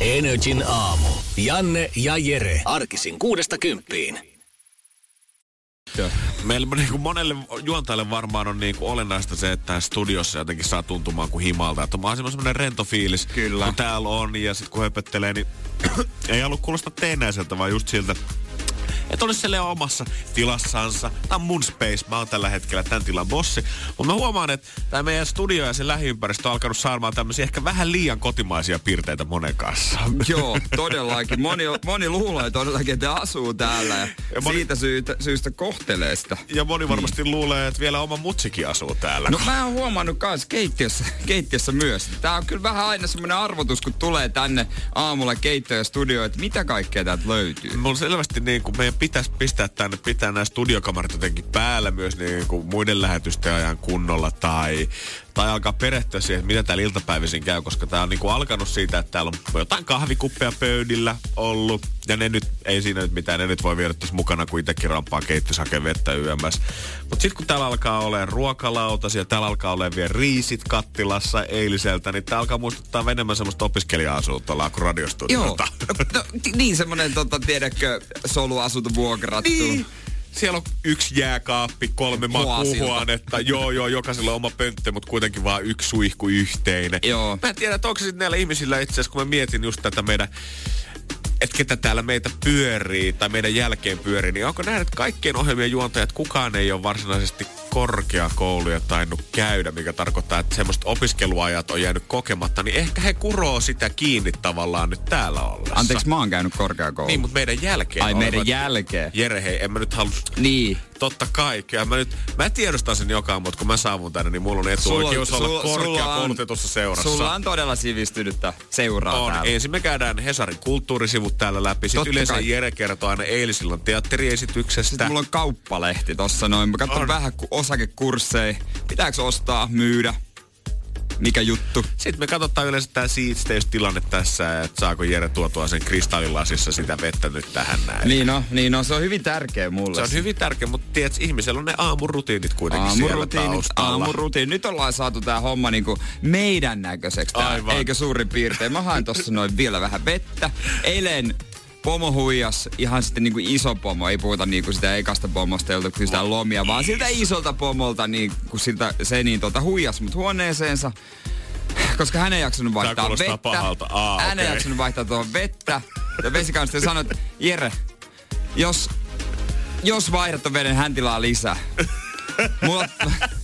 Energin aamu. Janne ja Jere. Arkisin kuudesta kymppiin. Meillä niin kuin monelle juontajalle varmaan on niin kuin olennaista se, että studiossa jotenkin saa tuntumaan kuin himalta. Että on semmoinen rento fiilis, Kyllä. kun täällä on. Ja sitten kun höpöttelee, niin ei halua kuulostaa teenäiseltä, vaan just siltä, että olisi sille omassa tilassansa. Tämä on mun space. Mä oon tällä hetkellä tämän tilan bossi. Mutta mä huomaan, että tämä meidän studio ja sen lähiympäristö on alkanut saamaan tämmöisiä ehkä vähän liian kotimaisia piirteitä monen kanssa. Joo, todellakin. Moni, moni luulee todellakin, että asuu täällä ja, Ja moni- siitä syystä, syystä kohtelee sitä. Ja moni varmasti luulee, että vielä oma mutsikin asuu täällä. No mä oon huomannut kans keittiössä, keittiössä myös. Tää on kyllä vähän aina semmoinen arvotus, kun tulee tänne aamulla keittiö ja studio, että mitä kaikkea täältä löytyy. Mulla selvästi niin kuin meidän pitäisi pistää tänne, pitää nämä studiokamarit jotenkin päällä myös niin kuin muiden lähetysten ajan kunnolla tai, tai alkaa perehtyä siihen, että mitä täällä iltapäivisin käy, koska tää on niin kuin alkanut siitä, että täällä on jotain kahvikuppeja pöydillä ollut ja ne nyt, ei siinä nyt mitään, ne nyt voi viedä tässä mukana, kun itsekin rampaa keittiössä hakee vettä yömmässä. Mutta sitten kun täällä alkaa olemaan ruokalautasia, täällä alkaa olemaan vielä riisit kattilassa eiliseltä, niin tää alkaa muistuttaa enemmän semmoista opiskelija-asuutta kuin Joo, radiostudiota. no, t- niin semmonen, tota, tiedätkö, soluasunto vuokrattu. Niin. Siellä on yksi jääkaappi, kolme makuuhuonetta. Joo, joo, jokaisella oma pönttö, mutta kuitenkin vaan yksi suihku yhteinen. Joo. Mä en tiedä, että onko se sitten näillä ihmisillä itse asiassa, kun mä mietin just tätä meidän että ketä täällä meitä pyörii tai meidän jälkeen pyörii, niin onko näin, että kaikkien ohjelmien juontajat kukaan ei ole varsinaisesti korkeakouluja tainnut käydä, mikä tarkoittaa, että semmoiset opiskeluajat on jäänyt kokematta, niin ehkä he kuroo sitä kiinni tavallaan nyt täällä ollessa. Anteeksi, mä oon käynyt korkeakouluun. Niin, mutta meidän jälkeen. Ai, meidän jälkeen. Jere, hei, en mä nyt halua... Niin. Totta kai. Kyllä mä nyt, mä tiedostan sen joka mutta kun mä saavun tänne, niin mulla on etuoikeus olla korkeakoulutetussa seurassa. Sulla on todella sivistynyttä seuraa on. täällä. Ensin me käydään Hesarin kulttuurisivut täällä läpi. Sitten Totta yleensä kai. Jere kertoo aina eilisillan teatteriesityksestä. Sitten mulla on kauppalehti tossa noin. Mä katson On. vähän ku- osakekursseja. Pitääkö ostaa, myydä? Mikä juttu? Sitten me katsotaan yleensä tää tilanne tässä, että saako Jere tuotua sen kristallilasissa sitä vettä nyt tähän näin. Niin no, niin no, se on hyvin tärkeä mulle. Se on hyvin tärkeä, mutta tiedät, ihmisellä on ne aamurutiinit kuitenkin siellä Aamurutiinit, taustalla. aamurutiinit. Nyt ollaan saatu tää homma niinku meidän näköiseksi. Tää, Aivan. eikö suurin piirtein? Mä haen tossa noin vielä vähän vettä. Eilen pomo huijas, ihan sitten niinku iso pomo, ei puhuta niinku sitä ekasta pomosta, jolta kysytään lomia, vaan siltä isolta pomolta, niin kun siltä, se niin tota huijas mut huoneeseensa. Koska hän ei jaksanut vaihtaa vettä. pahalta. Aa, hän ei okei. jaksanut vaihtaa tuohon vettä. Ja vesikanssa sanoi, että Jere, jos, jos vaihdat ton veden, hän tilaa lisää. Mulla,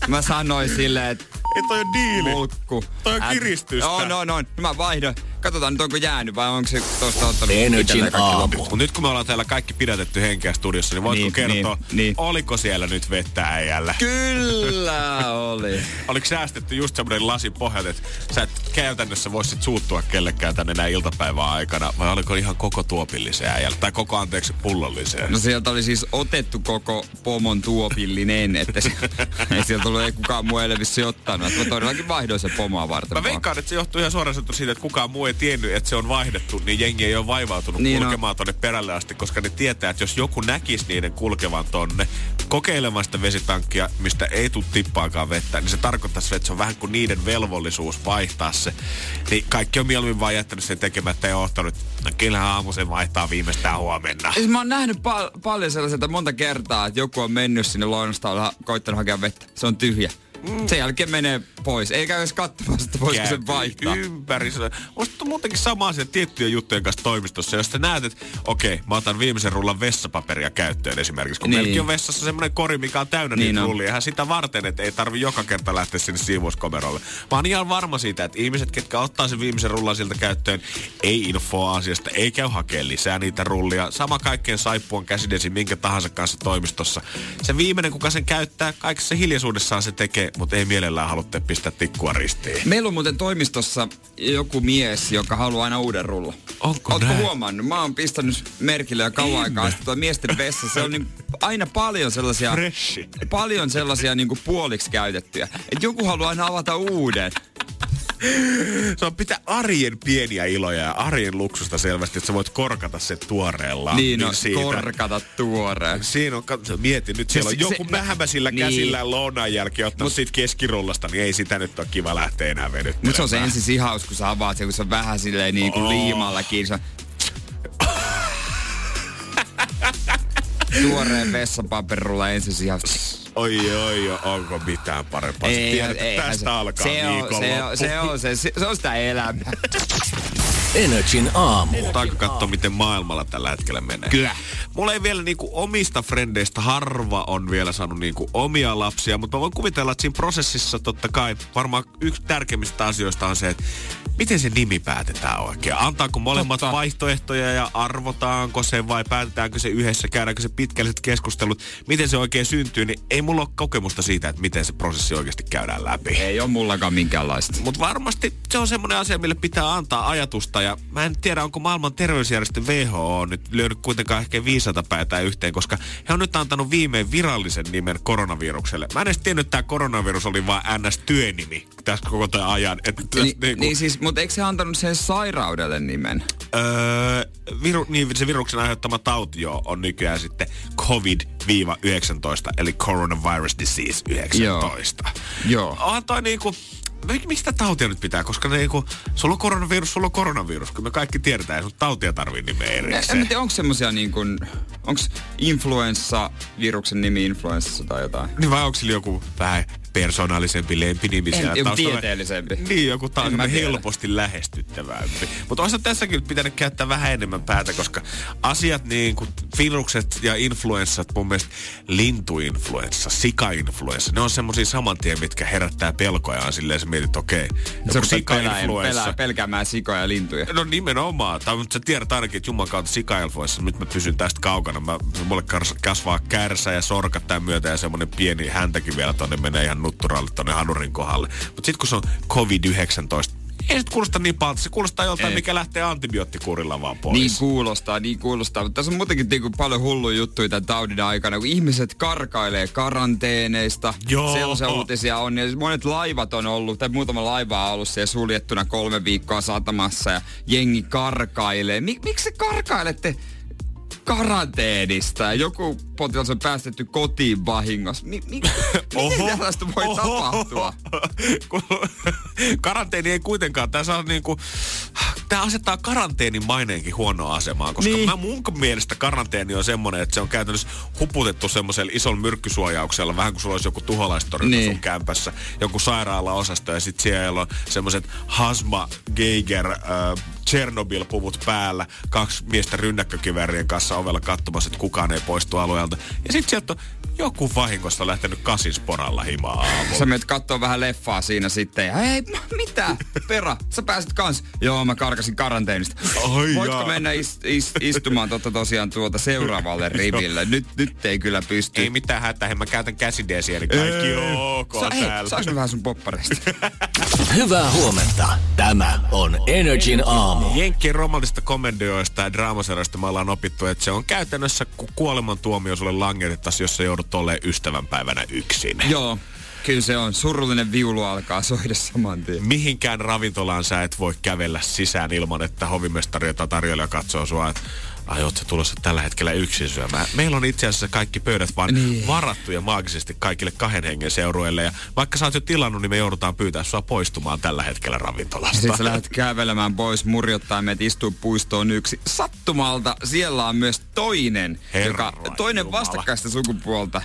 mä sanoin silleen, että Ei toi on diili. mulkku. Toi on kiristystä. Joo, no, no. No mä vaihdoin. Katsotaan nyt onko jäänyt vai onko se tosta ottanut Energin aamu. Mutta nyt kun me ollaan täällä kaikki pidätetty henkeä studiossa, niin voitko Niin, kertoa, niin, niin. oliko siellä nyt vettä äijällä? Kyllä oli. Oliko säästetty just semmoinen lasin pohjalta, että sä et käytännössä vois sit suuttua kellekään tänne näin iltapäivän aikana, vai oliko ihan koko tuopillisen äijällä, tai koko anteeksi pullolliseen? No sieltä oli siis otettu koko pomon tuopillinen, että se, ei sieltä ollut ei kukaan muu ei vissi ottanut. Että Mä todellakin vaihdoin sen pomoa varten. Mä veikkaan, että se johtuu ihan suoraan siitä, että kukaan muu ei tiennyt, että se on vaihdettu, niin jengi ei ole vaivautunut Niin on. kulkemaan tonne perälle asti, koska ne tietää, että jos joku näkisi niiden kulkevan tonne kokeilemaan sitä vesitankkia, mistä ei tule tippaakaan vettä, niin se tarkoittaisi, että se on vähän kuin niiden velvollisuus vaihtaa se. Niin kaikki on mieluummin vaan jättänyt sen tekemättä ja ottanut, no kyllähän aamu sen vaihtaa viimeistään huomenna. Siis mä oon nähnyt pal- paljon sellaiselta monta kertaa, että joku on mennyt sinne lounastaulla, koittanut hakea vettä. Se on tyhjä. Mm. Sen jälkeen menee pois. Ei käy edes katsomassa, että voisiko sen vaihtaa. Ympäri. Musta muutenkin sama asia tiettyjen juttujen kanssa toimistossa. Jos sä näet, että okei, mä otan viimeisen rullan vessapaperia käyttöön esimerkiksi. Kun Niin. meilläkin on vessassa semmoinen kori, mikä on täynnä Niin niitä on. rullia. Ihan sitä varten, että ei tarvi joka kerta lähteä sinne siivouskomerolle. Mä oon ihan varma siitä, että ihmiset, ketkä ottaa sen viimeisen rullan siltä käyttöön, ei infoa asiasta, ei käy hakemaan lisää niitä rullia. Sama kaikkeen saippuan käsidesi minkä tahansa kanssa toimistossa. Se viimeinen, kuka sen käyttää, kaikessa hiljaisuudessaan se tekee, mutta ei mielellään halutte pistää tikkua ristiin. Meillä on muuten toimistossa joku mies, joka haluaa aina uuden rulla. Onko Ootko näin? huomannut? Mä oon pistänyt merkille jo kauan aikaa sitten tuo miesten vessa. Se on niin aina paljon sellaisia, Freshi. paljon sellaisia niin puoliksi käytettyjä. Et joku haluaa aina avata uuden. Se on pitää arjen pieniä iloja ja arjen luksusta selvästi, että sä voit korkata sen tuoreella. Niin no, siitä. korkata tuoreen. Siinä on, katso, mieti nyt, siellä Se- on joku se- mähämä sillä niin. käsillä lounaan jälkeen ottanut siitä keskirullasta, niin ei sitä nyt ole kiva lähteä enää venyttelemään. Mutta se on se ensin sihaus, kun sä avaat sen, kun se on vähän silleen niin kuin Oh. liimalla kiinni. Tuoreen vessapaperulla ensin sihaus. Oi, oi, oi, onko mitään parempaa? Ei, tiedät, ei, tästä se, alkaa se on, se, on, se, on, se, se, se on sitä elämää. Energin aamu. Aika katsoa, miten maailmalla tällä hetkellä menee. Kyllä. Mulla ei vielä niinku omista frendeistä harva on vielä saanut niinku omia lapsia, mutta mä voin kuvitella, että siinä prosessissa totta kai varmaan yksi tärkeimmistä asioista on se, että miten se nimi päätetään oikein. Antaako molemmat Totta. vaihtoehtoja ja arvotaanko se vai päätetäänkö se yhdessä, käydäänkö se pitkälliset keskustelut, miten se oikein syntyy, niin ei mulla ole kokemusta siitä, että miten se prosessi oikeasti käydään läpi. Ei ole mullakaan minkäänlaista. Mutta varmasti se on semmoinen asia, mille pitää antaa ajatusta. Ja mä en tiedä, onko maailman terveysjärjestö WHO nyt lyönyt kuitenkaan ehkä 500 päätä yhteen, koska he on nyt antanut viimein virallisen nimen koronavirukselle. Mä en edes tiennyt, että tämä koronavirus oli vaan NS-työnimi tässä koko tämän ajan. Et, Ni, niin, niin siis, mutta eikö se antanut sen sairaudelle nimen? Öö, viru, niin se viruksen aiheuttama tauti jo on nykyään sitten COVID-19, eli Coronavirus Disease 19. Joo. Onhan toi niinku, mik- miksi sitä tautia nyt pitää? Koska ne niinku, sulla on koronavirus, sulla on koronavirus. Kyllä me kaikki tiedetään, sun tautia tarvii nimeä En, en erikseen. mä tiedä, onko semmosia niin kuin, onko influenssa-viruksen nimi influenssassa tai jotain? Niin vai onko sillä joku vähän persoonallisempi lempinimi En- siellä joku taustalla? tieteellisempi. Niin, joku taas helposti lähestyttävämpi. Mutta olisi tässäkin nyt pitänyt käyttää vähän enemmän päätä, koska asiat niin kuin virukset ja influenssat, mun mielestä lintuinfluenssa, sikainfluenssa, ne on semmoisia saman tien, mitkä herättää pelkoja. Silleen sä mietit, okei, Se joku on pelää, sikainfluenssa. pelää, pelkäämään sikoja ja lintuja. No nimenomaan. Tai mutta sä tiedät ainakin, että Jumalan kautta sikainfluenssa, nyt mä pysyn tästä kaukana. Mä, mulle kasvaa kärsä ja sorkat tämän myötä ja semmonen pieni häntäkin vielä tonne menee ihan nutturaalle tonne hanurin kohdalle. Mutta sit kun se on COVID-19, ei se kuulosta niin paljon. Se kuulostaa joltain, Ei. mikä lähtee antibioottikurilla vaan pois. Niin kuulostaa, niin kuulostaa. Mutta tässä on muutenkin niin kuin paljon hulluja juttuja tämän taudin aikana, kun ihmiset karkailee karanteeneista. Joo. Sellaisia uutisia on. Ja monet laivat on ollut, tai muutama laiva on ollut siellä suljettuna kolme viikkoa satamassa ja jengi karkailee. Mik, miksi se karkailette karanteenista joku potilas on päästetty kotiin vahingossa? Mi, mi, miten tällaista voi tapahtua? Kun Karanteeni ei kuitenkaan, tämä on niinku, tämä asettaa karanteenin maineenkin huonoa asemaan, koska Niin. mä mun mielestä karanteeni on semmoinen, että se on käytännössä huputettu semmoisella isolla myrkkysuojauksella, vähän kuin sulla olisi joku tuholaistorjunta Niin. sun kämpässä, joku sairaalaosasto ja sitten siellä on semmoiset Hasma Geiger äh, Chernobyl-puvut päällä, kaksi miestä rynnäkkökivärien kanssa ovella katsomassa, että kukaan ei poistu alueelta. Ja sitten sieltä on joku vahingossa lähtenyt kasinsporalla himaa aamulla. Sä menet kattoo vähän leffaa siinä sitten. Ja hei, mitä? Pera, sä pääsit kans. Joo, mä karkasin karanteenista. Ai Voitko jaa. mennä is, is, istumaan totta tosiaan tuota seuraavalle riville? Nyt, nyt ei kyllä pysty. Ei mitään hätää, hei mä käytän käsidesiä, eli kaikki Ei. ok Sa, hei, täällä. saaks mä vähän sun poppareista? Hyvää huomenta. Tämä on Energin aamu. Jenkkien romantisista komedioista ja draamasarjoista me ollaan opittu, että se on käytännössä ku- kuolemantuomio sulle langetettaisiin, jos sä joudut olleen ystävänpäivänä yksin. Joo, kyllä se on. Surullinen viulu alkaa soida saman tien. Mihinkään ravintolaan sä et voi kävellä sisään ilman, että hovimestari tai tarjoilija katsoo sua, että ai oot sä tulossa tällä hetkellä yksin syömään. Meillä on itse asiassa kaikki pöydät vaan Niin. varattuja maagisesti kaikille kahden hengen seurueille. Ja vaikka sä oot jo tilannut, niin me joudutaan pyytää sua poistumaan tällä hetkellä ravintolasta. Sitten sä lähdet kävelemään pois, murjottaa meet istuu puistoon yksi. Sattumalta siellä on myös toinen, Herra joka, toinen Jumala. vastakkaista sukupuolta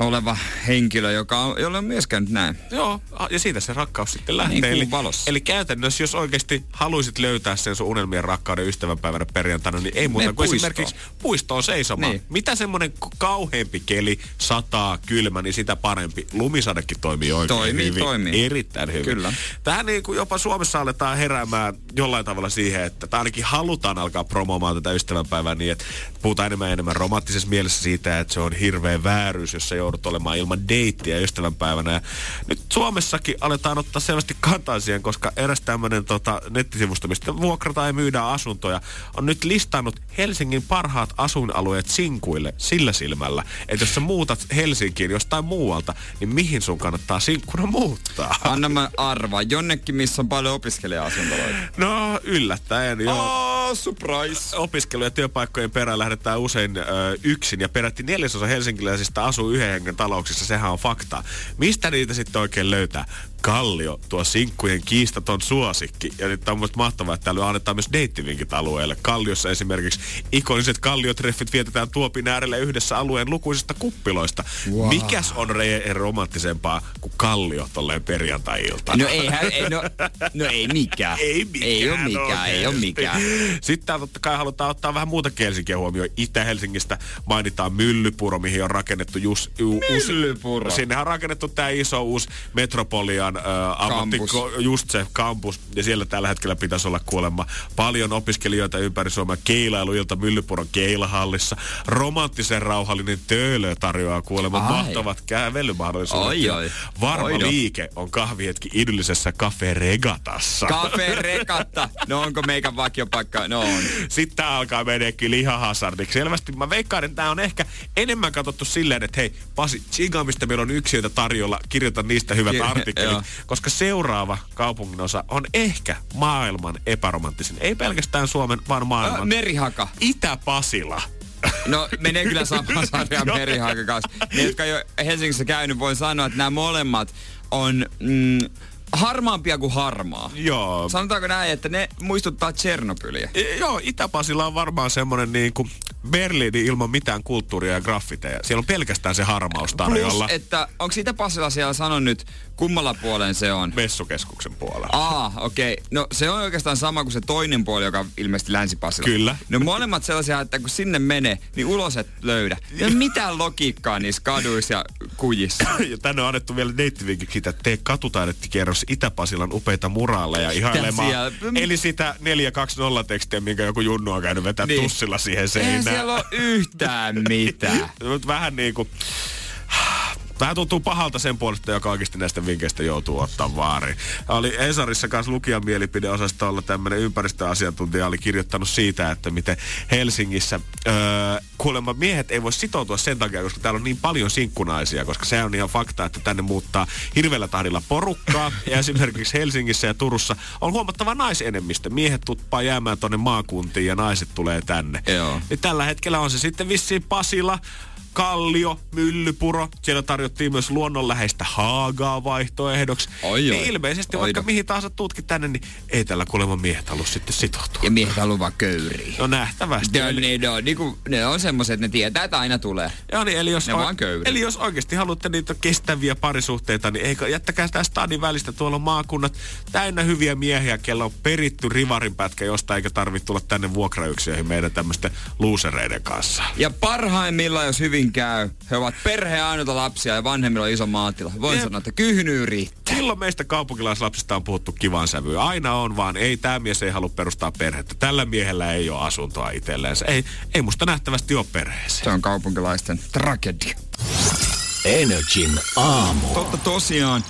oleva henkilö, joka on, jolle on myös käynyt näin. Joo, ja siitä se rakkaus sitten lähtee. Niin, eli, valossa. eli käytännössä, jos oikeasti haluaisit löytää sen sun unelmien rakkauden ystävänpäivänä perjantaina, niin ei muuta Mene kuin puistoon. esimerkiksi puistoon seisomaan. Niin. Mitä semmoinen kauheampi keli, sataa, kylmä, niin sitä parempi. Lumisadekin toimii oikein Toimii, hyvin. toimii. Erittäin hyvin. Kyllä. Tähän niin kuin jopa Suomessa aletaan heräämään jollain tavalla siihen, että tai ainakin halutaan alkaa promoomaan tätä ystävänpäivää niin, että puhutaan enemmän ja enemmän romanttisessa mielessä siitä, että se on hirveä vääryys, jos ei joudut olemaan ilman deittiä ystävänpäivänä. Ja nyt Suomessakin aletaan ottaa selvästi kantaa siihen, koska eräs tämmöinen tota, nettisivusto, mistä vuokrataan ja myydään asuntoja, on nyt listannut Helsingin parhaat asuinalueet sinkuille sillä silmällä, että jos sä muutat Helsinkiin jostain muualta, niin mihin sun kannattaa sinkkuna muuttaa? Anna mä arvaa. Jonnekin, missä on paljon opiskelija-asuntoloita. No yllättäen, joo. Oh, surprise. Opiskelu- ja työpaikkojen perään lähdetään usein ö, yksin ja peräti neljäsosa helsinkiläisistä asuu yhden hengen talouksissa, sehän on fakta. Mistä niitä sitten oikein löytää? Kallio, tuo sinkkujen kiistaton suosikki. Ja nyt on myös mahtavaa, että täällä annetaan myös deittivinkit alueelle. Kalliossa esimerkiksi ikoniset kalliotreffit vietetään tuopin äärelle yhdessä alueen lukuisista kuppiloista. Wow. Mikäs on re- romanttisempaa kuin kallio tolleen perjantai-iltana? No eihän, ei, no, no ei mikään. Ei mikään Ei ole mikään, ei ole mikään. Sitten täällä totta kai halutaan ottaa vähän muuta Helsinkiä huomioon. Itä-Helsingistä mainitaan Myllypuro, mihin on rakennettu just... Myllypuro? Sinnehän on rakennettu tämä iso uusi Metropolian äh, ammatti, Kampus. just se kampus. Ja siellä tällä hetkellä pitäisi olla kuulemma paljon opiskelijoita ympäri Suomea. Keilailuilta Myllypuron keilahallissa. Romanttisen rauhallinen töölö tarjoaa kuulemma Ai. mahtavat kävelymahdollisuudet. Oi, Ja oi. Varma Oi, no. liike on kahvihetki idyllisessä Cafe Regatassa. Kafe rekatta. No onko meikän vakiopaikka? No on. Sitten tää alkaa menee kyllä ihan hazardiksi. Selvästi mä veikkaan, että tää on ehkä enemmän katsottu silleen, että hei, Pasi, tsigaamista meillä on yksiöitä tarjolla, kirjoita niistä hyvät Ki- artikkelit. Joo. koska seuraava kaupunginosa on ehkä maailman epäromanttisin. Ei pelkästään Suomen, vaan Äh, maailman. merihaka. Itä-Pasila. No menee kyllä samaan sarjaan merihaka kanssa. Ne, jotka ole Helsingissä käynyt, voi sanoa, että nämä molemmat on mm, harmaampia kuin harmaa. Joo. Sanotaanko näin, että ne muistuttaa Tsernobyliä? E, Joo, Itä-Pasila on varmaan semmonen niin kuin Berliini ilman mitään kulttuuria ja graffiteja. Siellä on pelkästään se harmaus tarjolla. Plus, että onko sitä Pasila siellä sanon nyt, kummalla puolen se on? Messukeskuksen puolella. Aa, okei. Okay. No se on oikeastaan sama kuin se toinen puoli, joka on ilmeisesti länsi Kyllä. No molemmat sellaisia, että kun sinne menee, niin ulos et löydä. Ei ole mitään logiikkaa niissä kaduissa ja kujissa. Ja tänne on annettu vielä deittivinkiksi sitä, että tee katutaidettikierros Itä-Pasilan upeita muraaleja ihailemaan. siellä- Eli sitä 420 tekstiä, minkä joku junnu on käynyt vetää Niin. niin. tussilla siihen seinään. siellä ole yhtään mitään. Vähän niin kuin... Vähän tuntuu pahalta sen puolesta, joka oikeasti näistä vinkkeistä joutuu ottaa vaariin. Oli Esarissa kanssa lukijan mielipideosastolla tämmöinen ympäristöasiantuntija oli kirjoittanut siitä, että miten Helsingissä öö, kuulemma miehet ei voi sitoutua sen takia, koska täällä on niin paljon sinkkunaisia, koska se on ihan fakta, että tänne muuttaa hirveällä tahdilla porukkaa. Ja esimerkiksi Helsingissä ja Turussa on huomattava naisenemmistö. Miehet tuppaa jäämään tonne maakuntiin ja naiset tulee tänne. Joo. Niin tällä hetkellä on se sitten vissiin Pasila, Kallio, Myllypuro. Siellä tarjottiin myös luonnonläheistä Haagaa vaihtoehdoksi. Oi, niin oi. ilmeisesti Oi, vaikka mihin tahansa tutkin tänne, niin ei tällä kuulemma miehet halua sitten sitoutua. Ja miehet haluaa vaan köyriä. No nähtävästi. Ne on, Eli, ne, on, niinku, ne on semmoiset, että ne tietää, että aina tulee. joo, niin, eli, jos, Ne köyrii. eli jos oikeasti haluatte niitä kestäviä parisuhteita, niin eikö, jättäkää sitä stadin välistä. Tuolla on maakunnat täynnä hyviä miehiä, kello on peritty rivarinpätkä jostain, eikä tarvitse tulla tänne vuokrayksiöihin meidän tämmöisten luusereiden kanssa. Ja parhaimmillaan, jos hyvin käy, he ovat perheen ainoita lapsia ja vanhemmilla on iso maatila. Voin Jep. sanoa, että kyhnyy riittää. Silloin meistä kaupunkilaislapsista on puhuttu kivan sävyyn. Aina on vaan, ei tämä mies ei halua perustaa perhettä. Tällä miehellä ei ole asuntoa itselleen. Ei, ei musta nähtävästi ole perheeseen. Se on kaupunkilaisten tragedia. Energin aamu. Totta tosiaan.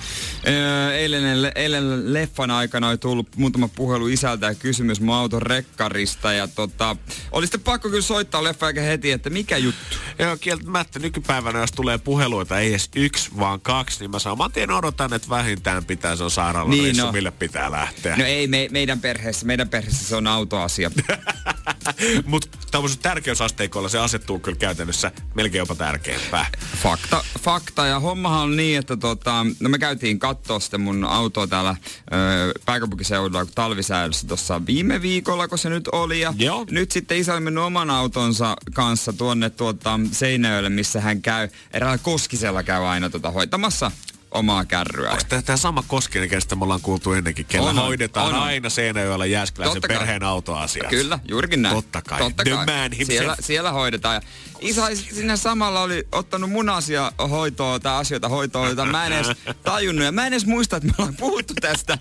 Öö, Eilen, eilen leffan aikana oli tullut muutama puhelu isältä ja kysymys mun auton rekkarista. Ja tota, oli sitten pakko kyllä soittaa leffa eikä heti, että mikä juttu. Joo, kieltämättä nykypäivänä, jos tulee puheluita, ei edes yksi, vaan kaksi, niin mä saman tien odotan, että vähintään pitää se on sairaalan Niin, no. mille pitää lähteä. No ei me, meidän perheessä, meidän perheessä se on autoasia. Mutta tämmöisellä tärkeysasteikolla se asettuu kyllä käytännössä melkein jopa tärkeämpää. Fakta, fakta. Ja hommahan on niin, että tota, no me käytiin katsoa sitten mun autoa täällä ö, pääkaupunkiseudulla talvisäilyssä tuossa viime viikolla, kun se nyt oli. Ja Joo. nyt sitten isä oli mennyt oman autonsa kanssa tuonne tuota Seinäjölle, missä hän käy, eräällä Koskisella käy aina tota hoitamassa omaa kärryä. Onko tämä, tämä sama Koskinen, kenestä me ollaan kuultu ennenkin, kellä On, hoidetaan on, aina Seinäjoella Jääskeläisen Totta kai. perheen autoasiat? Kyllä, juurikin näin. Totta kai. Totta The kai. man himself. Siellä, siellä hoidetaan. Ja isä siinä samalla oli ottanut mun asia hoitoa tai asioita hoitoa, jota mä en edes tajunnut. Ja mä en edes muista, että me ollaan puhuttu tästä.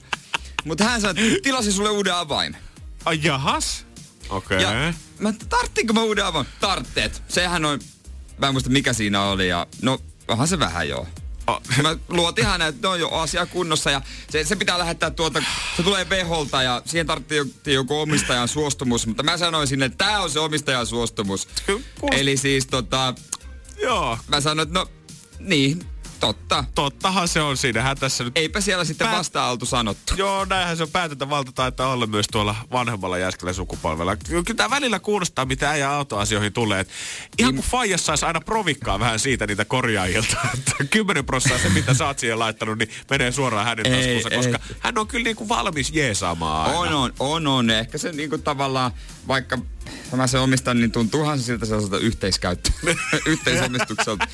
Mutta hän sanoi, että tilasi sulle uuden avaimen. Ai jahas? Okei. Ja Okay. mä, tarttiinko mä uuden avaimen? Tartteet. Sehän on, mä en muista mikä siinä oli. Ja no, onhan se vähän joo. Oh. Mä luotin hänen, että ne on jo asia kunnossa ja se, se pitää lähettää tuolta, se tulee veholta ja siihen tarvitsee joku omistajan suostumus, mutta mä sanoisin, että tämä on se omistajan suostumus. Eli siis tota, Joo. mä sanoin, että no niin, totta. Tottahan se on siinähän tässä nyt... Eipä siellä sitten Pää- vasta oltu sanottu. Joo, näinhän se on päätäntävalta taitaa olla myös tuolla vanhemmalla jäskällä sukupolvella. Kyllä tämä välillä kuulostaa, mitä äijä autoasioihin tulee. Et ihan kun Faijas saisi aina provikkaa vähän siitä niitä korjaajilta, että 10 prosenttia se, mitä sä oot siihen laittanut, niin menee suoraan hänen Ei, taskuunsa, ei. koska hän on kyllä niinku valmis jeesaamaan aina. On, on, on, on. Ehkä se niinku tavallaan, vaikka mä se omistan, niin tuntuuhan se siltä sellaiselta yhteiskäyttö, yhteisomistukselta.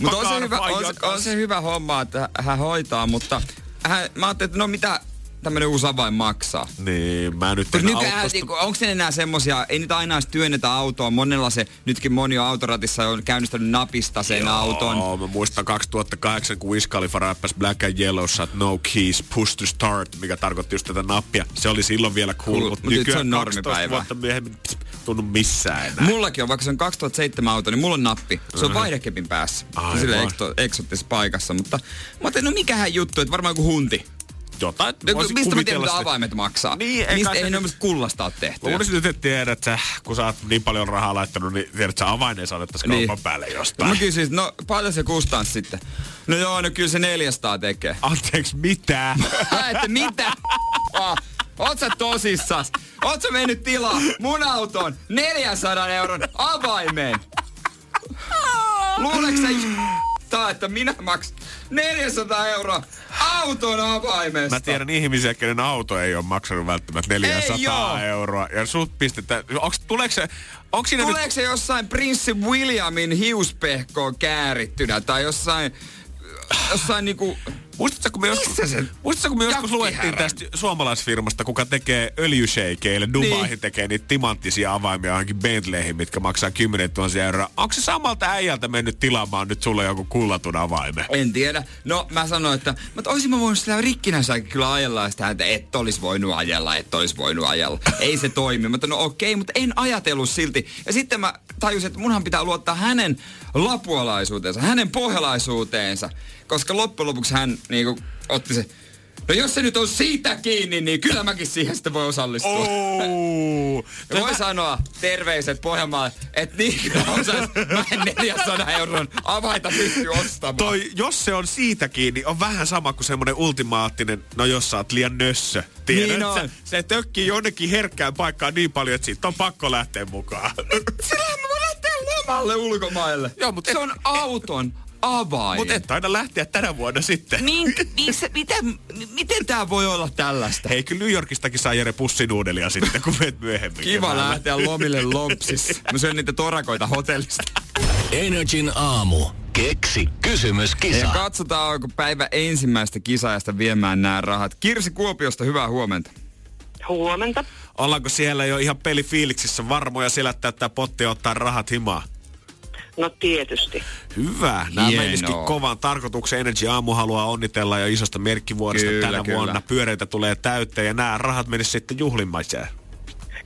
Mutta on se, hyvä, on, on se hyvä homma, että hän hoitaa, mutta hän, mä ajattelin, että no mitä tämmönen uusi avain maksaa. Niin, mä nyt en nykyään, autosta... niinku, onko ne enää semmosia, ei niitä aina edes työnnetä autoa. Monella se, nytkin moni on autoratissa on käynnistänyt napista sen auton. Joo, mä muistan 2008, kun Wiz Khalifa räppäsi Black and Yellowssa, että no keys, push to start, mikä tarkoitti just tätä nappia. Se oli silloin vielä cool, Cool, mutta mut nyt nykyään se on 12 normipäivää. vuotta myöhemmin pst, tunnu missään enää. Mullakin on, vaikka se on 2007 auto, niin mulla on nappi. Se on vaihdekepin päässä. Aivan. Sille eksto, eksottisessa paikassa. Mutta mä ajattelin, no mikähän juttu, että varmaan joku hunti. Jotain, No, mistä mä tiedän, mitä avaimet maksaa? Niin, Mistä se ei ne mistä kullasta ole tehty. Luulisin nyt, että tiedät, että kun sä oot niin paljon rahaa laittanut, niin tiedät, että sä avaineen saatettaisiin Niin. kaupan päälle No jostain. mä kysyin, no paljon se kustans sitten? No joo, no kyllä se 400 tekee. Anteeksi, mitä? että mitä? Ah, oot sä tosissas? Oot sä mennyt tilaa mun auton 400 euron avaimeen? Luuleeko sä tää, että minä maksan 400 euroa auton avaimesta? Mä tiedän ihmisiä, kenen auto ei ole maksanut välttämättä 400 joo. euroa. Ja sut pistetään, onks, tuleeko se, onko siinä Tuleeko nyt... se jossain prinssi Williamin hiuspehkoon käärittynä tai jossain, jossain niinku... Muistatko, kun me joskus, Missä se muistatko, kun me joskus luettiin tästä suomalaisfirmasta, kuka tekee öljysheikeille Dubaihin, Niin. tekee niitä timanttisia avaimia johonkin Bentleyhin, mitkä maksaa 10 000 euroa. Onko se samalta äijältä mennyt tilaamaan nyt sulle joku kullatun avaimen? En tiedä. No mä sanoin, että mutta olisin mä voinut sitä rikkinäisääkin kyllä ajella sitä, että et olisi voinut ajella, et olisi voinut ajella. Ei se toimi. Mutta no okei, mutta en ajatellut silti. Ja sitten mä tajusin, että munhan pitää luottaa hänen lapualaisuuteensa, hänen pohjalaisuuteensa. Koska loppujen lopuksi hän niinku otti se, no jos se nyt on siitä kiinni, niin kyllä mäkin siihen sitten voi osallistua. Oh. Voi sanoa terveiset Pohjanmaalle, että niin kyllä osais, mä en 400 euron avaita pysty ostamaan. Toi, jos se on siitä kiinni, on vähän sama kuin semmoinen ultimaattinen, no jos sä oot liian nössö. Tiedät, Niin on. se, se tökkii jonnekin herkkään paikkaan niin paljon, että siitä on pakko lähteä mukaan. Sillähän mä voin lähteä lomalle ulkomaille. Joo, mut se et- on auton avain. Mutta et aina lähteä tänä vuonna sitten. Mink, missä, miten, miten tää voi olla tällaista? Hei, kyllä New Yorkistakin saa Jere pussinuudelia sitten, kun meet myöhemmin. Kiva keväällä. lähteä lomille lompsis. Mä syön niitä torakoita hotellista. Energin aamu. Keksi kysymyskisa. Ja katsotaan, onko päivä ensimmäistä kisaajasta viemään nämä rahat. Kirsi Kuopiosta, hyvää huomenta. Huomenta. Ollaanko siellä jo ihan pelifiiliksissä varmoja selättää tämä potti ja ottaa rahat himaa? No tietysti. Hyvä. Nämä Hienoa. menisikin kovan tarkoituksen. Energy Aamu haluaa onnitella jo isosta merkkivuodesta Kyllä, tänä kyllä. vuonna. Pyöreitä tulee täyteen ja nämä rahat menis sitten juhlimaiseen.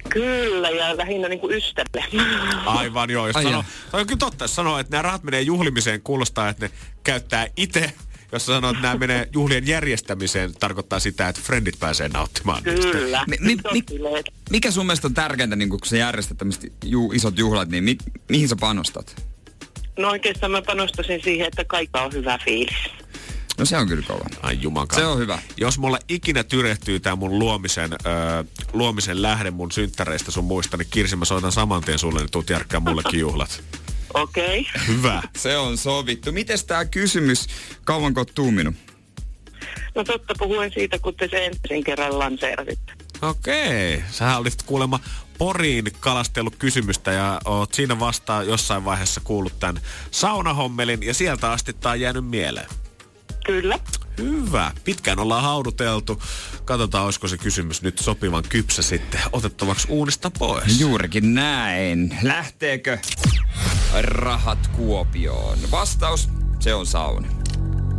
Kyllä, ja lähinnä niin kuin ystäville. Aivan joo. Jos Ai sanoo, on kyllä totta, jos sanoo, että nämä rahat menee juhlimiseen, kuulostaa, että ne käyttää itse. Jos sanoo, että nämä menee juhlien järjestämiseen, tarkoittaa sitä, että friendit pääsee nauttimaan niistä. Kyllä. Mi- mi- mi-. Mikä sun mielestä on tärkeintä, niin kun sä järjestät tämmöiset ju- isot juhlat, niin mi- mihin sä panostat? No oikeastaan mä panostasin siihen, että kaikilla on hyvä fiilis. No se on kyllä kova. Ai juman Se on hyvä. Jos mulla ikinä tyrehtyy tää mun luomisen, öö, luomisen lähde mun synttäreistä sun muista, niin Kirsi mä soitan saman tien sulle, niin tuut järkkää mullekin juhlat. Okei. Okay. Hyvä. Se on sovittu. Mites tää kysymys, kauanko oot tuuminut? No totta puhuen siitä, kun te se ensin kerran lanseerasitte. Okei. Sähän olisit kuulemma Poriin kalastellut kysymystä ja oot siinä vasta jossain vaiheessa kuullut tämän saunahommelin ja sieltä asti tää on jäänyt mieleen. Kyllä. Hyvä. Pitkään ollaan hauduteltu. Katsotaan, olisiko se kysymys nyt sopivan kypsä sitten otettavaksi uunista pois. Juurikin näin. Lähteekö rahat Kuopioon? Vastaus, se on sauni.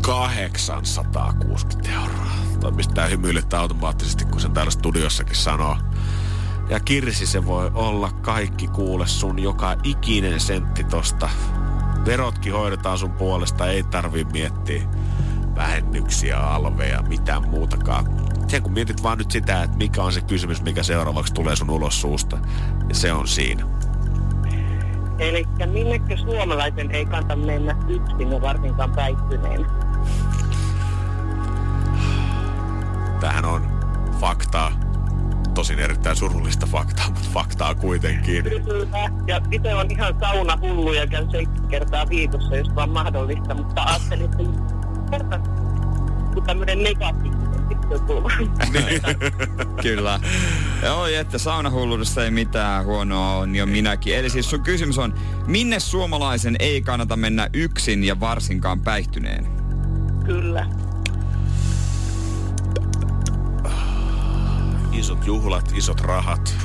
860 euroa. Toi pistää hymyilyttää automaattisesti, kun sen täällä studiossakin sanoo. Ja Kirsi, se voi olla kaikki kuule sun joka ikinen sentti tosta Verotkin hoidetaan sun puolesta, ei tarvi miettiä vähennyksiä, alveja, mitään muutakaan. Se kun mietit vaan nyt sitä, että mikä on se kysymys, mikä seuraavaksi tulee sun ulos suusta. Ja se on siinä. Eli minnekö suomalaisen ei kannata mennä yksin ja varsinkaan päihtyneen. Tähän on faktaa. Tosin erittäin surullista faktaa, mutta faktaa kuitenkin. Kyllä. Ja itse on ihan sauna hullu ja käyn seitsemän kertaa viikossa, jos vaan mahdollista. Mutta ajattelin, että kerta kun tämmöinen negatiivinen näkökulma. Kyllä. Joo, että saunahulluudessa ei mitään huonoa on jo minäkin. Eli siis sun kysymys on, minne suomalaisen ei kannata mennä yksin ja varsinkaan päihtyneen? Kyllä. Isot juhlat, isot rahat.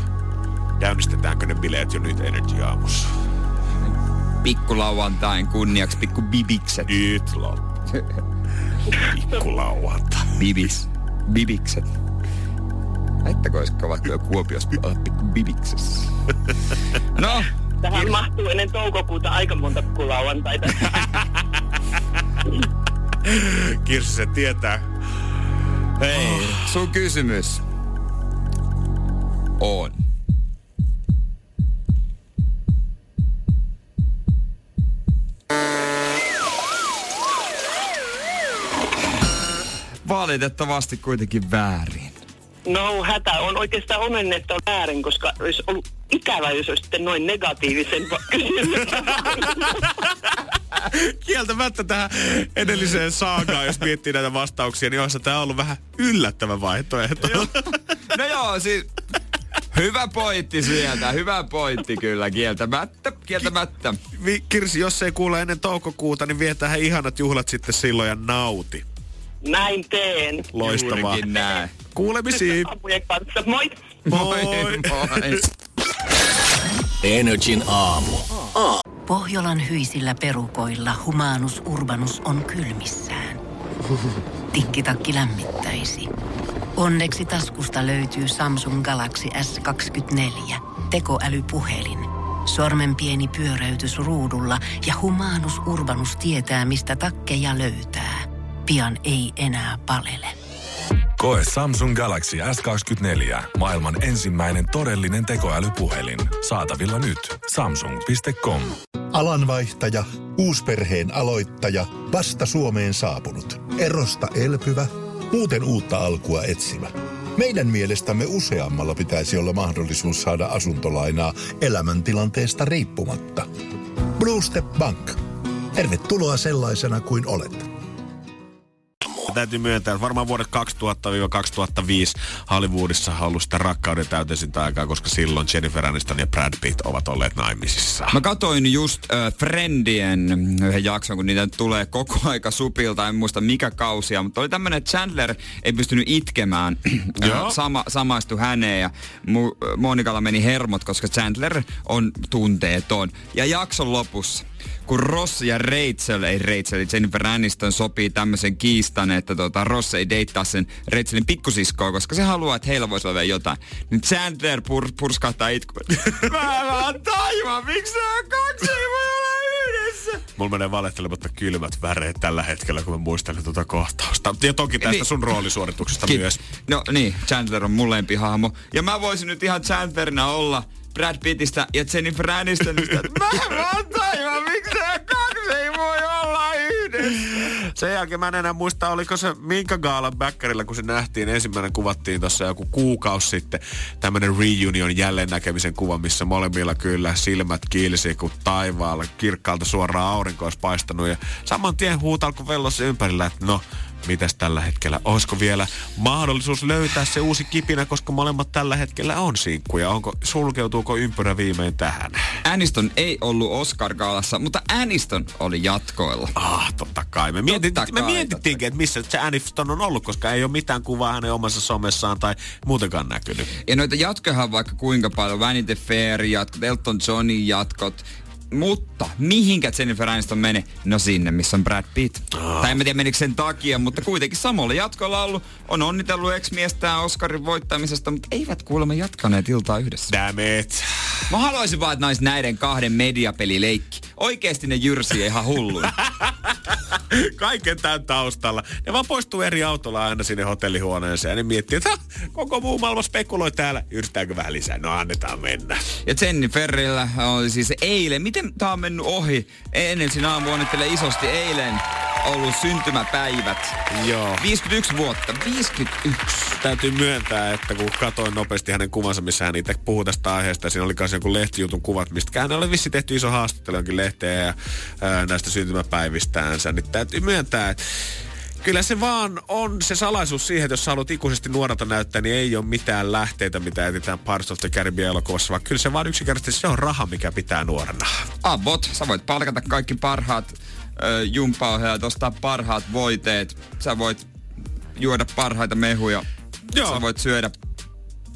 Käynnistetäänkö ne bileet jo nyt Energy Aamussa? Pikkulauantain kunniaksi pikku bibikset. Nyt Pikkulauanta. Bibis. Bibikset. Aittako olisi kovat kyllä Kuopiossa olla pikku bibiksessä. No. Tähän Kirsi. mahtuu ennen toukokuuta aika monta pikkulauantaita. Kirsi se tietää. Hei, sun kysymys on. Valitettavasti kuitenkin väärin. No hätä on oikeastaan onnen, että on väärin, koska olisi ollut ikävä, jos olisi sitten noin negatiivisen Kieltämättä tähän edelliseen saagaan, jos miettii näitä vastauksia, niin olisi tämä ollut vähän yllättävä vaihtoehto. no joo, siis Hyvä pointti sieltä, hyvä pointti kyllä, kieltämättä, kieltämättä. Kirsi, jos ei kuule ennen toukokuuta, niin vietään ihanat juhlat sitten silloin ja nauti. Näin teen. Loistavaa. Juurikin näin. Kuulemisiin. Moi. Moi. Moi. Moi. Energin aamu. Pohjolan hyisillä perukoilla humanus urbanus on kylmissään. Tikkitakki lämmittäisi. Onneksi taskusta löytyy Samsung Galaxy S24 tekoälypuhelin. Sormen pieni pyöräytys ruudulla ja humanus urbanus tietää, mistä takkeja löytää. Pian ei enää palele. Koe Samsung Galaxy S24. Maailman ensimmäinen todellinen tekoälypuhelin. Saatavilla nyt. Samsung.com. Alanvaihtaja, uusperheen aloittaja, vasta Suomeen saapunut, erosta elpyvä, muuten uutta alkua etsimä. Meidän mielestämme useammalla pitäisi olla mahdollisuus saada asuntolainaa elämäntilanteesta riippumatta. Blue Step Bank. Tervetuloa sellaisena kuin olet täytyy myöntää, että varmaan vuodet 2000-2005 Hollywoodissa on ollut sitä rakkauden täyteisintä aikaa, koska silloin Jennifer Aniston ja Brad Pitt ovat olleet naimisissa. Mä katoin just äh, Friendien yhden jakson, kun niitä tulee koko aika supilta, en muista mikä kausia, mutta oli tämmönen, että Chandler ei pystynyt itkemään, Sama, samaistui häneen ja Mu- Monikalla meni hermot, koska Chandler on tunteeton. Ja jakson lopussa kun Ross ja Rachel, ei Rachel, Jennifer Aniston sopii tämmöisen kiistan, että tota, Ross ei deittaa sen Rachelin pikkusiskoa, koska se haluaa, että heillä voisi olla jotain. Niin Chandler pur, purskahtaa itku. Mä vaan tajuan, miksi nämä kaksi ei voi olla yhdessä? Mulla menee valehtelematta kylmät väreet tällä hetkellä, kun mä muistelen tuota kohtausta. Ja toki tästä niin. sun roolisuorituksesta Ki- myös. No niin, Chandler on mun lempihahmo. Ja mä voisin nyt ihan Chandlerina olla Brad Pittistä ja Jennifer Anistonista. mä vaan tajuan, miksi kaksi ei voi olla yhdessä. Sen jälkeen mä en enää muista, oliko se minkä gaalan backerilla, kun se nähtiin. Ensimmäinen kuvattiin tuossa joku kuukausi sitten. Tämmönen reunion jälleen näkemisen kuva, missä molemmilla kyllä silmät kiilisi kuin taivaalla. Kirkkaalta suoraan aurinko olisi paistanut. Ja saman tien huuta alkoi vellossa ympärillä, että no, mitäs tällä hetkellä? Olisiko vielä mahdollisuus löytää se uusi kipinä, koska molemmat tällä hetkellä on sinkkuja? Onko, sulkeutuuko ympyrä viimein tähän? Aniston ei ollut Oscar-gaalassa, mutta Aniston oli jatkoilla. Ah, totta kai. Me, mietit, kai, me mietittiinkin, että missä se Aniston on ollut, koska ei ole mitään kuvaa hänen omassa somessaan tai muutenkaan näkynyt. Ja noita jatkoja vaikka kuinka paljon. Vanity Fair jatkot, Elton Johnin jatkot, mutta mihinkä Jennifer Aniston meni? No sinne, missä on Brad Pitt. Oh. Tai en tiedä menikö sen takia, mutta kuitenkin samalla jatkolla ollut. On onnitellut ex-miestään Oscarin voittamisesta, mutta eivät kuulemma jatkaneet iltaa yhdessä. Damn it. Mä haluaisin vaan, että näiden kahden mediapelileikki oikeesti ne jyrsii ihan hullun. Kaiken tämän taustalla. Ne vaan poistuu eri autolla aina sinne hotellihuoneeseen ja ne miettii, että "Ha, koko muu maailma spekuloi täällä. Yritetäänkö vähän lisää? No annetaan mennä. Ja Jenniferillä oli siis eilen, miten tää on mennyt ohi? Enelsin aamu onnittelee isosti eilen ollut syntymäpäivät. Joo. 51 vuotta, 51. Täytyy myöntää, että kun katsoin nopeasti hänen kuvansa, missä hän itse puhuu tästä aiheesta, siinä oli myös joku lehtijutun kuvat, mistä hän oli vissi tehty iso haastattelu jonkin lehteen ja ää, näistä syntymäpäivistäänsä, niin täytyy myöntää, että Kyllä se vaan on se salaisuus siihen, että jos sä haluat ikuisesti nuorelta näyttää, niin ei ole mitään lähteitä, mitä etsitään Pirates of the Caribbean elokuvassa, vaan kyllä se vaan yksinkertaisesti se on raha, mikä pitää nuorena. Abot, sä voit palkata kaikki parhaat jumppaohjaajat, ostaa parhaat voiteet. Sä voit juoda parhaita mehuja. Joo. Sä voit syödä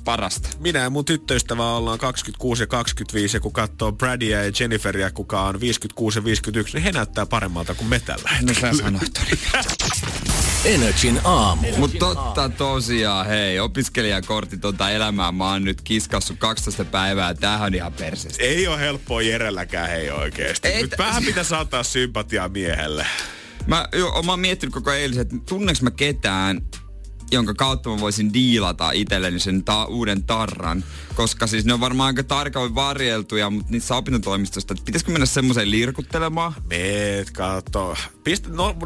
parasta. Minä ja mun tyttöystävä ollaan 26 ja 25 ja kun katsoo Bradia ja Jenniferia, kuka on 56 ja 51, niin he näyttää paremmalta kuin me tällä No hetkellä. sä sanoit Energin aamu. Mutta totta tosiaan, hei, opiskelijakortti tota elämää mä oon nyt kiskassut 12 päivää. Tämähän on ihan perseestä. Ei ole helppoa Jerelläkään hei oikeesti. Ei Nyt t- vähän pitäisi antaa sympatiaa miehelle. Mä, jo, mä oon miettinyt koko eilisen, että tunneks mä ketään, jonka kautta mä voisin diilata itselleni sen ta- uuden tarran. Koska siis ne on varmaan aika tarkoin varjeltuja, mutta niissä opintotoimistosta, että pitäisikö mennä semmoiseen lirkuttelemaan? Meet katso. Pistä no,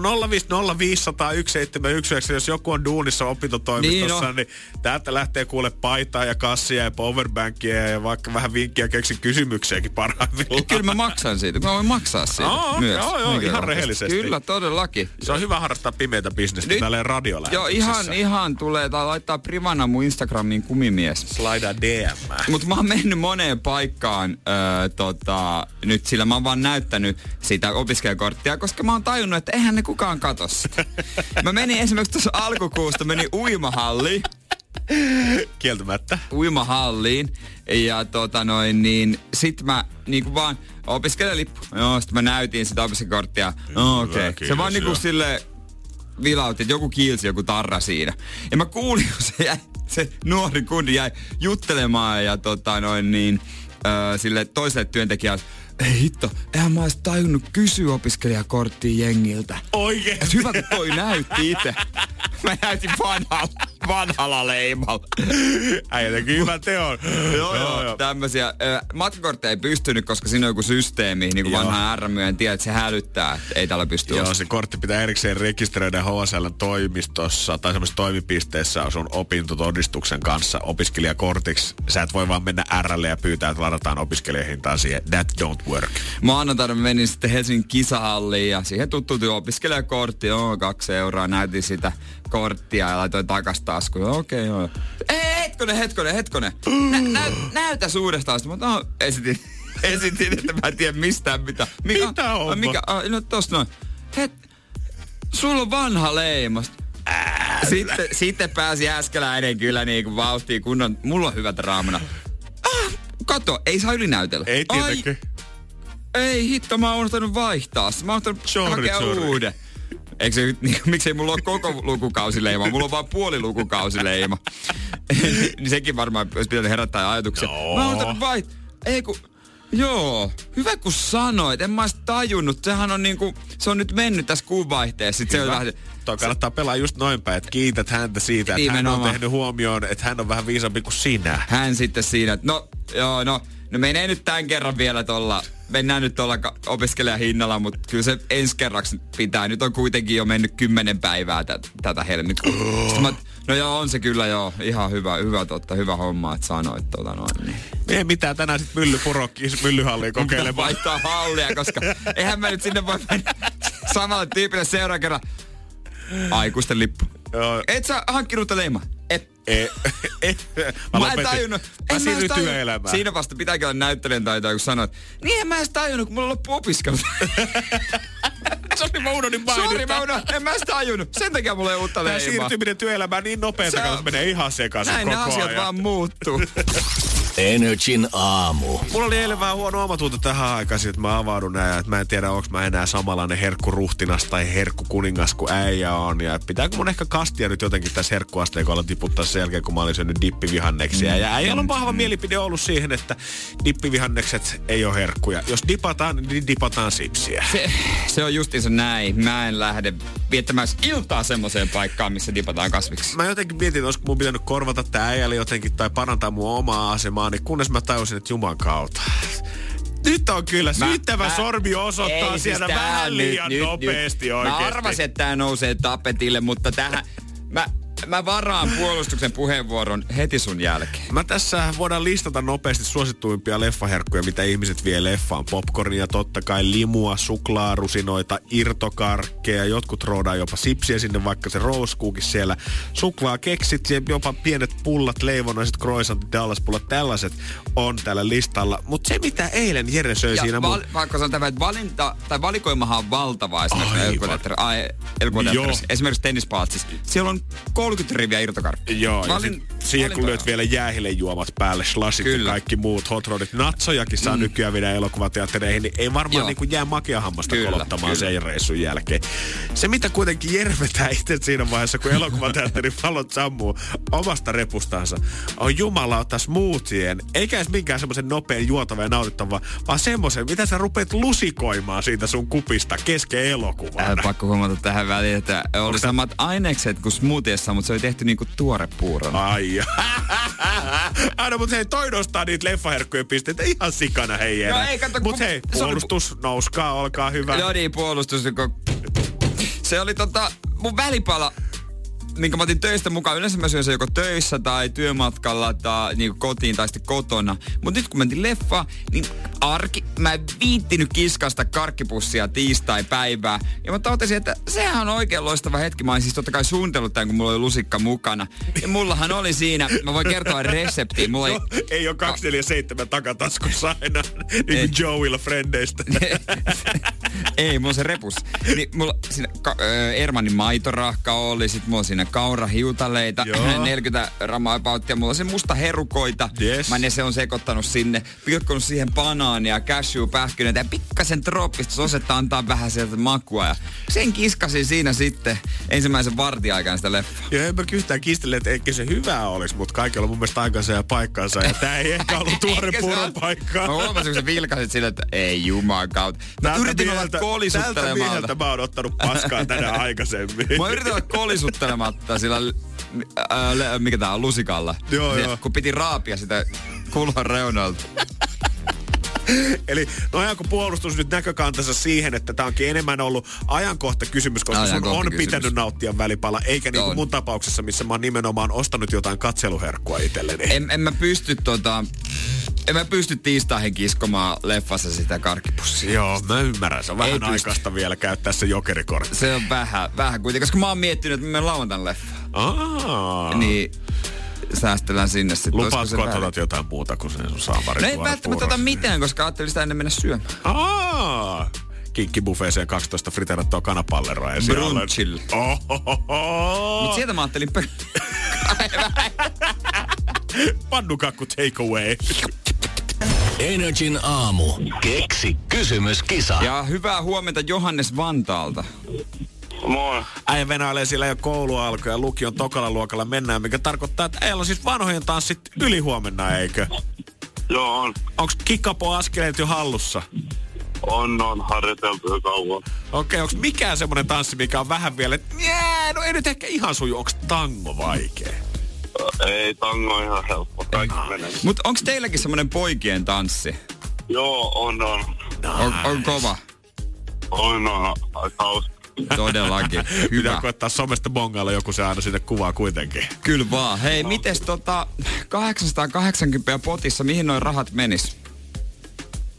050501719, jos joku on duunissa opintotoimistossa, Niin niin, on. niin täältä lähtee kuule paitaa ja kassia ja powerbankia ja vaikka vähän vinkkiä keksi kysymyksiäkin parhaimmillaan. Kyllä mä maksan siitä, kun mä voin maksaa siitä Joo, myös. joo, joo, ihan rehellisesti. Kyllä, todellakin. Se on hyvä harrastaa pimeätä bisnestä täällä radiolähetyksessä. Joo, ihan, ihan tulee, tai laittaa privana mun Instagramiin kumimies. Slaida DM. Mutta mä oon mennyt moneen paikkaan öö, tota, nyt, sillä mä oon vaan näyttänyt sitä opiskelijakorttia, koska mä oon tajunnut, että eihän ne kukaan katso sitä. Mä menin esimerkiksi tuossa alkukuusta, menin uimahalliin, Kieltämättä. uimahalliin ja tota noin, niin sit mä niinku vaan opiskelijalippu. Joo, sit mä näytin sitä opiskelijakorttia. No okei. Okay. Se vaan niinku sille vilautti, että joku kiilsi joku tarra siinä. Ja mä kuulin, kun se, jäi, se nuori kundi jäi juttelemaan ja tota noin niin, sille toiselle työntekijälle, ei hitto, eihän mä ois tajunnut kysyä opiskelijakorttia jengiltä. Oikein. Hyvä, kun toi näytti itse. Mä näytin vanhalla, vanhalla leimalla. Äijä teki hyvän teon. joo, joo, joo. Tämmöisiä. Ö, Matkakortteja ei pystynyt, koska siinä on joku systeemi, niin kuin vanha RM tiedät, että se hälyttää, että ei tällä pysty Joo, se kortti pitää erikseen rekisteröidä HSL toimistossa tai semmoisessa toimipisteessä sun opintotodistuksen kanssa opiskelijakortiksi. Sä et voi vaan mennä RL ja pyytää, että ladataan opiskelijahintaan siihen. That don't work. Maanantaina menin sitten Helsingin kisahalliin ja siihen tuttuutui opiskelijakortti, joo, kaksi euroa, näytin sitä korttia ja laitoin takas taskuun. Okei, okay, joo. Ei, hetkonen, hetkonen, hetkonen. Nä, nä, näytä uudestaan. Sitten mä no, esitin, esitin, että mä en tiedä mistään mitä. Mikä, Mitä on? a, Mikä, a, no tossa noin. Het, sulla on vanha leimas. Sitten, sitten pääsi äskeläinen kyllä niinku vauhtiin kunnon, mulla on hyvät raamana. Ah, kato, ei saa ylinäytellä. Ei Ai, tietenkin. Ei hitto, mä oon unohtanut vaihtaa. Mä oon unohtanut Sorry, hakea sorry. uuden. Eikö se, niin, miksei mulla ole koko lukukausileima, mulla on vaan puoli lukukausileima. niin sekin varmaan olisi pitänyt herättää ajatuksia. Joo. Mä oon unohtanut vaihtaa. Ei kun, joo, hyvä kun sanoit, en mä ois tajunnut. Sehän on niinku, se on nyt mennyt tässä kuun vaihteessa. Sit se on vähän, Toi kannattaa pelaa just noin päin, että kiität häntä siitä, että hän on tehnyt huomioon, että hän on vähän viisampi kuin sinä. hän sitten siinä, että no, joo, no, no menee nyt tämän kerran vielä tuolla, mennään nyt tuolla opiskelijahinnalla, mutta kyllä se ensi kerraksi pitää. Nyt on kuitenkin jo mennyt kymmenen päivää tä- tätä helmikuuta. Mä, no joo, on se kyllä joo, ihan hyvä, hyvä totta, hyvä homma, että sanoit tota noin. Niin. Ei mitään, tänään sitten myllypurokki myllyhalliin kokeilemaan. vaihtaa hallia, koska eihän mä nyt sinne voi mennä samalle tyypille seuraavan kerran. Aikuisten lippu. Joo. Et sä hankkinut leimaa? Et. E, e, Mä, en tajunnut. Mä en siirryin edes tajunnut. työelämään. Siinä vasta pitääkin olla näyttelijän taitoa, kun sanoit. Niin en mä edes tajunnut, kun mulla loppu opiskelut. Sori, mä unohdin Sori, mainita. mä unohdin. En mä edes tajunnut. Sen takia mulla ei uutta Tämä leimaa. siirtyminen työelämään niin on- että se menee ihan sekaisin Näin koko ne asiat ajan. vaan muuttuu. Energin aamu. Mulla oli eilen vähän huono omatunto tähän aikaan, että mä avaudun näin, että mä en tiedä, onko mä enää samanlainen herkkuruhtinas tai herkkukuningas kuin äijä on. Ja pitääkö mun ehkä kastia nyt jotenkin tässä herkkuasteikolla tiputtaa sen jälkeen, kun mä olin syönyt dippivihanneksia. Ja äijällä on vahva mielipide ollut siihen, että dippivihannekset ei ole herkkuja. Jos dipataan, niin dipataan sipsiä. Se, se on justiinsa näin. Mä en lähde viettämään iltaa semmoiseen paikkaan, missä dipataan kasviksi. Mä jotenkin mietin, olisiko mun pitänyt korvata tää äijälle jotenkin tai parantaa mun omaa asemaa, niin kunnes mä tajusin, että Juman kautta. Nyt on kyllä syyttävä mä- sormi osoittaa Ei, siis siellä tää vähän liian nyt, nopeasti nyt. oikeesti. Mä arvasin, että tää nousee tapetille, mutta tähän... Mä, mä varaan puolustuksen puheenvuoron heti sun jälkeen. Mä tässä voidaan listata nopeasti suosittuimpia leffaherkkuja, mitä ihmiset vie leffaan. Popcornia, totta kai limua, suklaarusinoita, irtokarkkeja, jotkut roodaa jopa sipsiä sinne, vaikka se cookies siellä. Suklaa keksit, jopa pienet pullat, leivonnaiset, croissantit, dallaspullat, tällaiset on tällä listalla. Mutta se, mitä eilen Jere söi Ja siinä val, mun... vaikka sanotaan tämä, että valinta, tai valikoimahan on valtava esimerkiksi. Esimerkiksi tennispalatsissa. Siellä on 30 riviä irtokarkkia. Joo, ja Valin- sit siihen kun lyöt vielä jäähilejuomat päälle, slashit ja Kyllä. kaikki muut hot rodit. Natsojakin saa mm. nykyään viedä elokuvateattereihin, niin ei varmaan Joo. niin kuin jää makeahammasta Kyllä, kolottamaan kyllä. sen reissun jälkeen. Se, mitä kuitenkin järvetää itse siinä vaiheessa, kun elokuvateatterin valot sammuu omasta repustansa, on jumalauta smoothien, eikä edes minkään semmoisen nopean juotava ja nautittava, vaan semmoisen, mitä sä rupeat lusikoimaan siitä sun kupista kesken elokuvan. Äh, pakko huomata tähän väliin, että oli samat ainekset kuin smoothiessa, mutta se oli tehty niinku tuorepuurona. Ai ja. Aina, mutta hei, toi nostaa niitä leffaherkkujen pisteitä ihan sikana, hei Jere. No ei, kato, Mut hei, se oli- puolustus, nouskaa, olkaa hyvä. Joo niin, puolustus. kun- Se oli tota, mun välipala, minkä mä otin töistä mukaan. Yleensä mä syön se joko töissä tai työmatkalla tai niin kotiin tai sitten kotona. Mutta nyt kun mentiin leffa, niin arki, mä en viittinyt kiskasta karkkipussia tiistai-päivää. Ja mä totesin, että sehän on oikein loistava hetki. Mä olin siis totta kai suunnitellut tämän, kun mulla oli lusikka mukana. Ja mullahan oli siinä, mä voin kertoa reseptiin. Mulla ei, Joo, ei ole 247 takataskussa aina, niin Ei. kuin Joeilla frendeistä. Ei, mulla on se repus. Niin mulla siinä ka- Ermanin maitorahka oli, sit mulla siinä kaurahiutaleita, Joo. 40 grammaa about, ja mulla on se musta herukoita. Yes. Mä ne se on sekoittanut sinne, pilkkonut siihen banaania, cashew, pähkinöitä ja pikkasen trooppista sosetta antaa vähän sieltä makua. Ja sen kiskasin siinä sitten ensimmäisen vartin aikana sitä leffaa. Ja en mä yhtään kistele, että eikä se hyvää olisi, mutta kaikilla on mun mielestä aikansa ja paikkansa. Ja tää ei ehkä ollut tuore puron paikka. Mä huomasin, kun sä vilkasit sille, että ei juman kautta. Mä Tältä yritin olla mieheltä- Tältä mieheltä mä oon ottanut paskaa tänään aikaisemmin. Mä yritin olla kolisuttelematta sillä, ää, le- mikä tää on, lusikalla. Joo, Niin, joo. Kun piti raapia sitä kulman reunalta. Eli no ajanko puolustus nyt näkökantansa siihen, että tämä onkin enemmän ollut ajankohta kysymys, koska sun on Ajankohtakysymys. pitänyt nauttia välipala, eikä niin kuin mun tapauksessa, missä mä oon nimenomaan ostanut jotain katseluherkkua itselleni. En, en mä pysty tota... En mä pysty tiistaihin kiskomaan leffassa sitä karkkipussia. Joo, mä ymmärrän. Se on Ei vähän pysty. aikaista vielä käyttää se jokerikortti. Se on vähän, vähän kuitenkin, koska mä oon miettinyt, että mä menen lauantain leffaan. Aa. Niin säästellään sinne sitten. Lupaatko, se että otat jotain muuta kuin sen sun saamari No ei välttämättä ota mitään, koska ajattelin sitä ennen mennä syömään. Aa. Kinkkibuffeeseen 12 friterattua kanapalleroa. Ja Brunchille. Ohohoho. Mut sieltä mä ajattelin pö- Pannukakku takeaway. Energin aamu. Keksi kysymyskisa. Ja hyvää huomenta Johannes Vantaalta. Moi. Äijä venailee siellä jo koulu alkoi ja lukion tokalla luokalla mennään, mikä tarkoittaa, että äijällä on siis vanhojen tanssit yli huomenna, eikö? Joo, on. Onks kikapo askeleet jo hallussa? On, on harjoiteltu jo kauan. Okei, onks mikään semmonen tanssi, mikä on vähän vielä, että no ei nyt ehkä ihan suju, onks tango vaikee? Ei, tango on ihan helppo. Kaikki menee. Mut onks teilläkin semmonen poikien tanssi? Joo, on, on. On, on kova. On, on. Aika hauska. Todellakin. Pitää Hyvä. koettaa somesta bongailla joku se aina sinne kuvaa kuitenkin. Kyllä vaan. Hei, mites tota 880 potissa, mihin noin rahat menis?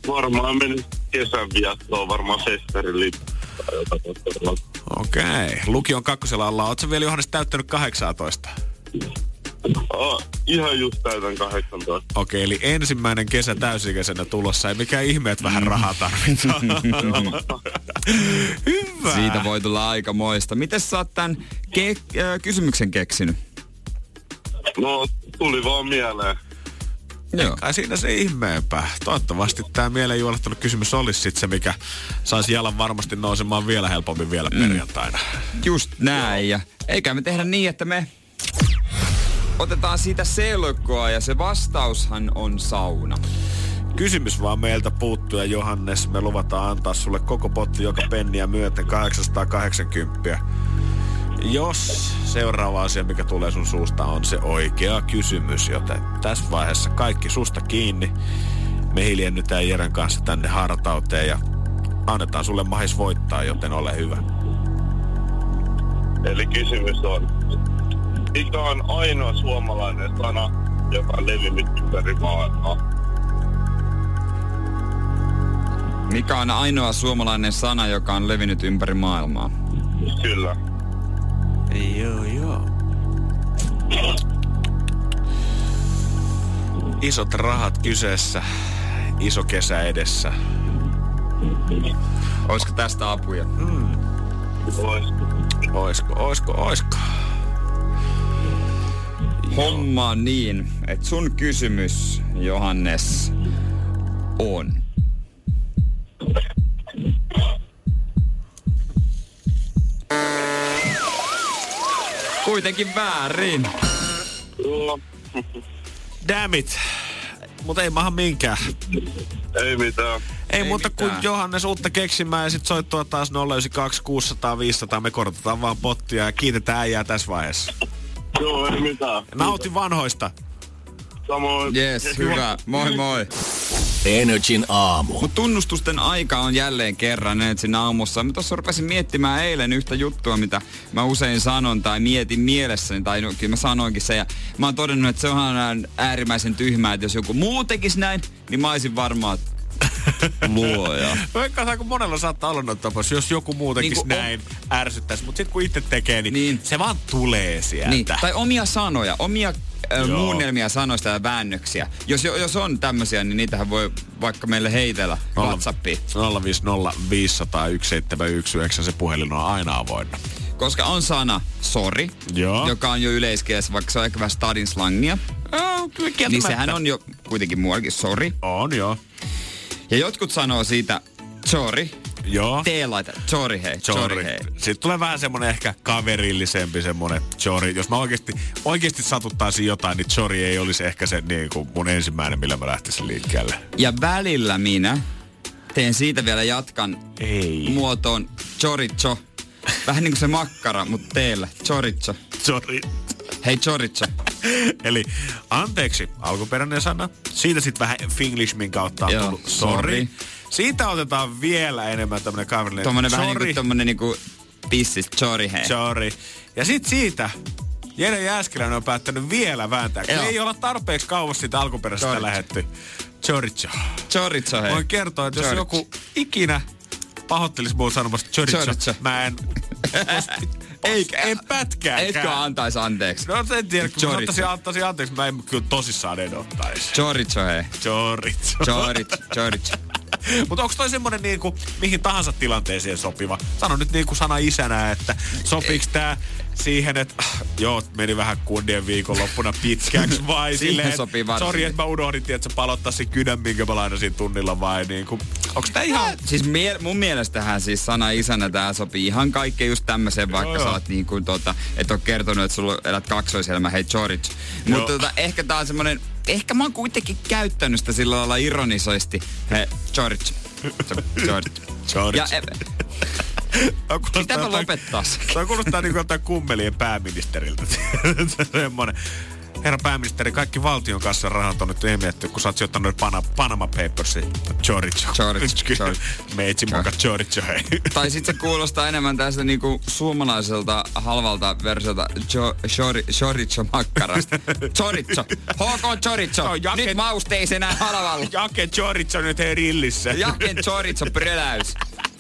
Varmaan meni kesän viettoon, varmaan tuosta. Okei. Lukion kakkosella ollaan. Ootko vielä Johannes täyttänyt 18? Oh, ihan just täytän 18. Okei, eli ensimmäinen kesä täysikäisenä tulossa. Ei mikään ihme, että vähän rahaa tarvitaan. Hyvä. Siitä voi tulla aika moista. Miten sä oot tän ke- äh, kysymyksen keksinyt? No, tuli vaan mieleen. Joo. Kai siinä se ihmeempää. Toivottavasti tämä mieleen juolahtanut kysymys olisi sit se, mikä saisi jalan varmasti nousemaan vielä helpommin vielä Mm. perjantaina. Just näin. Ja eikä me tehdä niin, että me otetaan siitä selkoa ja se vastaushan on sauna. Kysymys vaan meiltä puuttuu ja Johannes, me luvataan antaa sulle koko potti joka penniä myöten 880. Jos seuraava asia, mikä tulee sun suusta, on se oikea kysymys, joten tässä vaiheessa kaikki susta kiinni. Me hiljennytään Jeren kanssa tänne hartauteen ja annetaan sulle mahis voittaa, joten ole hyvä. Eli kysymys on, mikä on ainoa suomalainen sana, joka on levinnyt ympäri maailmaa? Mikä on ainoa suomalainen sana, joka on levinnyt ympäri maailmaa? Kyllä. Joo, joo. Isot rahat kyseessä, iso kesä edessä. Olisiko tästä apuja? Olisiko? Oisko, oisko, oisko? Homma on niin, että sun kysymys, Johannes, on. Kuitenkin väärin. Joo. Damn it. Mutta ei maha minkään. Ei mitään. Ei, Ei muuta kuin mitään. Johannes uutta keksimään ja sit soittua taas 092 600 500. Me korotetaan vaan pottia ja kiitetään äijää tässä vaiheessa. Joo, ei mitään. Nauti vanhoista. Samoin. Yes, hyvä. Moi moi. Energin aamu. Mut tunnustusten aika on jälleen kerran Energin aamussa. Mä tuossa rupesin miettimään eilen yhtä juttua, mitä mä usein sanon tai mietin mielessäni. Tai no, kyllä mä sanoinkin se. Ja mä oon todennut, että se onhan äärimmäisen tyhmää, että jos joku muu tekisi näin, niin mä olisin varmaan luoja. Vaikka aika monella saattaa olla noita tapauksia, jos joku muu tekisi Niin näin, ärsyttäisi. Mutta sitten kun itse tekee, niin, Niin. se vaan tulee sieltä. Niin, tai omia sanoja, omia Joo. muunnelmia sanoista ja väännöksiä. Jos, jos on tämmöisiä, niin niitähän voi vaikka meille heitellä WhatsAppiin. 050 500 1719, se puhelin on aina avoinna. Koska on sana sori, Joo. joka on jo yleiskielessä, vaikka se on ehkä vähän stadin slangia. Oh, kyllä Niin sehän on jo kuitenkin muuallakin sori. On, joo. Ja jotkut sanoo siitä sorry, Joo. T-laita, sorry hei, sorry, Chori. hei. Sitten tulee vähän semmonen ehkä kaverillisempi semmonen chori. Jos mä oikeesti, oikeesti satuttaisin jotain, niin chori ei olisi ehkä se niin kuin mun ensimmäinen, millä mä lähtisin liikkeelle. Ja välillä minä teen siitä vielä jatkan Ei. muotoon choricho. Vähän niin kuin se makkara, mutta teillä. Choricho. Chori. Hei choricho. Eli anteeksi, alkuperäinen sana. Siitä sitten vähän Finglishmin kautta on Joo, tullut sorry. sorry. Siitä otetaan vielä enemmän tämmönen kaverillinen. Tuommoinen vähän niinku tommonen niinku pissis, chori hei. sorry. Ja sit siitä Jere Jääskeläinen on päättänyt vielä vääntää. Joo. Ei olla tarpeeksi kauas siitä alkuperäisestä lähetty. Choricho. Choricho hei. Voin kertoa, että jos Choricho. joku ikinä pahoittelisi muun sanomasta choricho, Choricho. mä en... Eikä, en pätkääkään. Etkö antaisi anteeksi? No en tiedä, kun mä Chorizo. ottaisin, ottaisin anteeksi, mä en kyllä tosissaan en ottaisi. Choricho hei. Chorizo. Choricho, choricho. Mutta onko toi semmonen niinku, mihin tahansa tilanteeseen sopiva? Sano nyt niinku sana isänä, että sopiks tää siihen, että joo, meni vähän kundien viikonloppuna pitkäksi vai silleen, sopii varsinkin. sori, että mä unohdin, että sä palottaa sen kynän, minkä mä lainasin tunnilla vai niinku, onks tää ihan... Siis mie- mun mielestähän siis sana isänä tää sopii ihan kaikkeen just tämmöiseen, vaikka Joo, sä oot niin kuin tota, et oo kertonut, että sulla elät kaksoiselämä, hei Chorich. Mutta tota, ehkä tää on semmonen, ehkä mä oon kuitenkin käyttänyt sitä sillä lailla ironisoisesti, hei Chorich. Chorich. Chorich. Ja e, kuulostaa Pitääpä lopettaa se. Tämä kuulostaa niinku jotain kummelien pääministeriltä. Semmoinen. Herra pääministeri, kaikki valtion kassan rahat on nyt emietty, kun sä oot sijoittanut Pana, Panama Papersiin. Choricho. Choricho, chor- Meitsi muka choricho, hei. Tai sit se kuulostaa enemmän tästä niinku suomalaiselta halvalta versiota jo, shori, makkarasta. Chorizo. HK Chorizo. Se on jake- Nyt mausteisena halvalla. Jake choricho nyt hei rillissä. Jaken chorizo bröläys.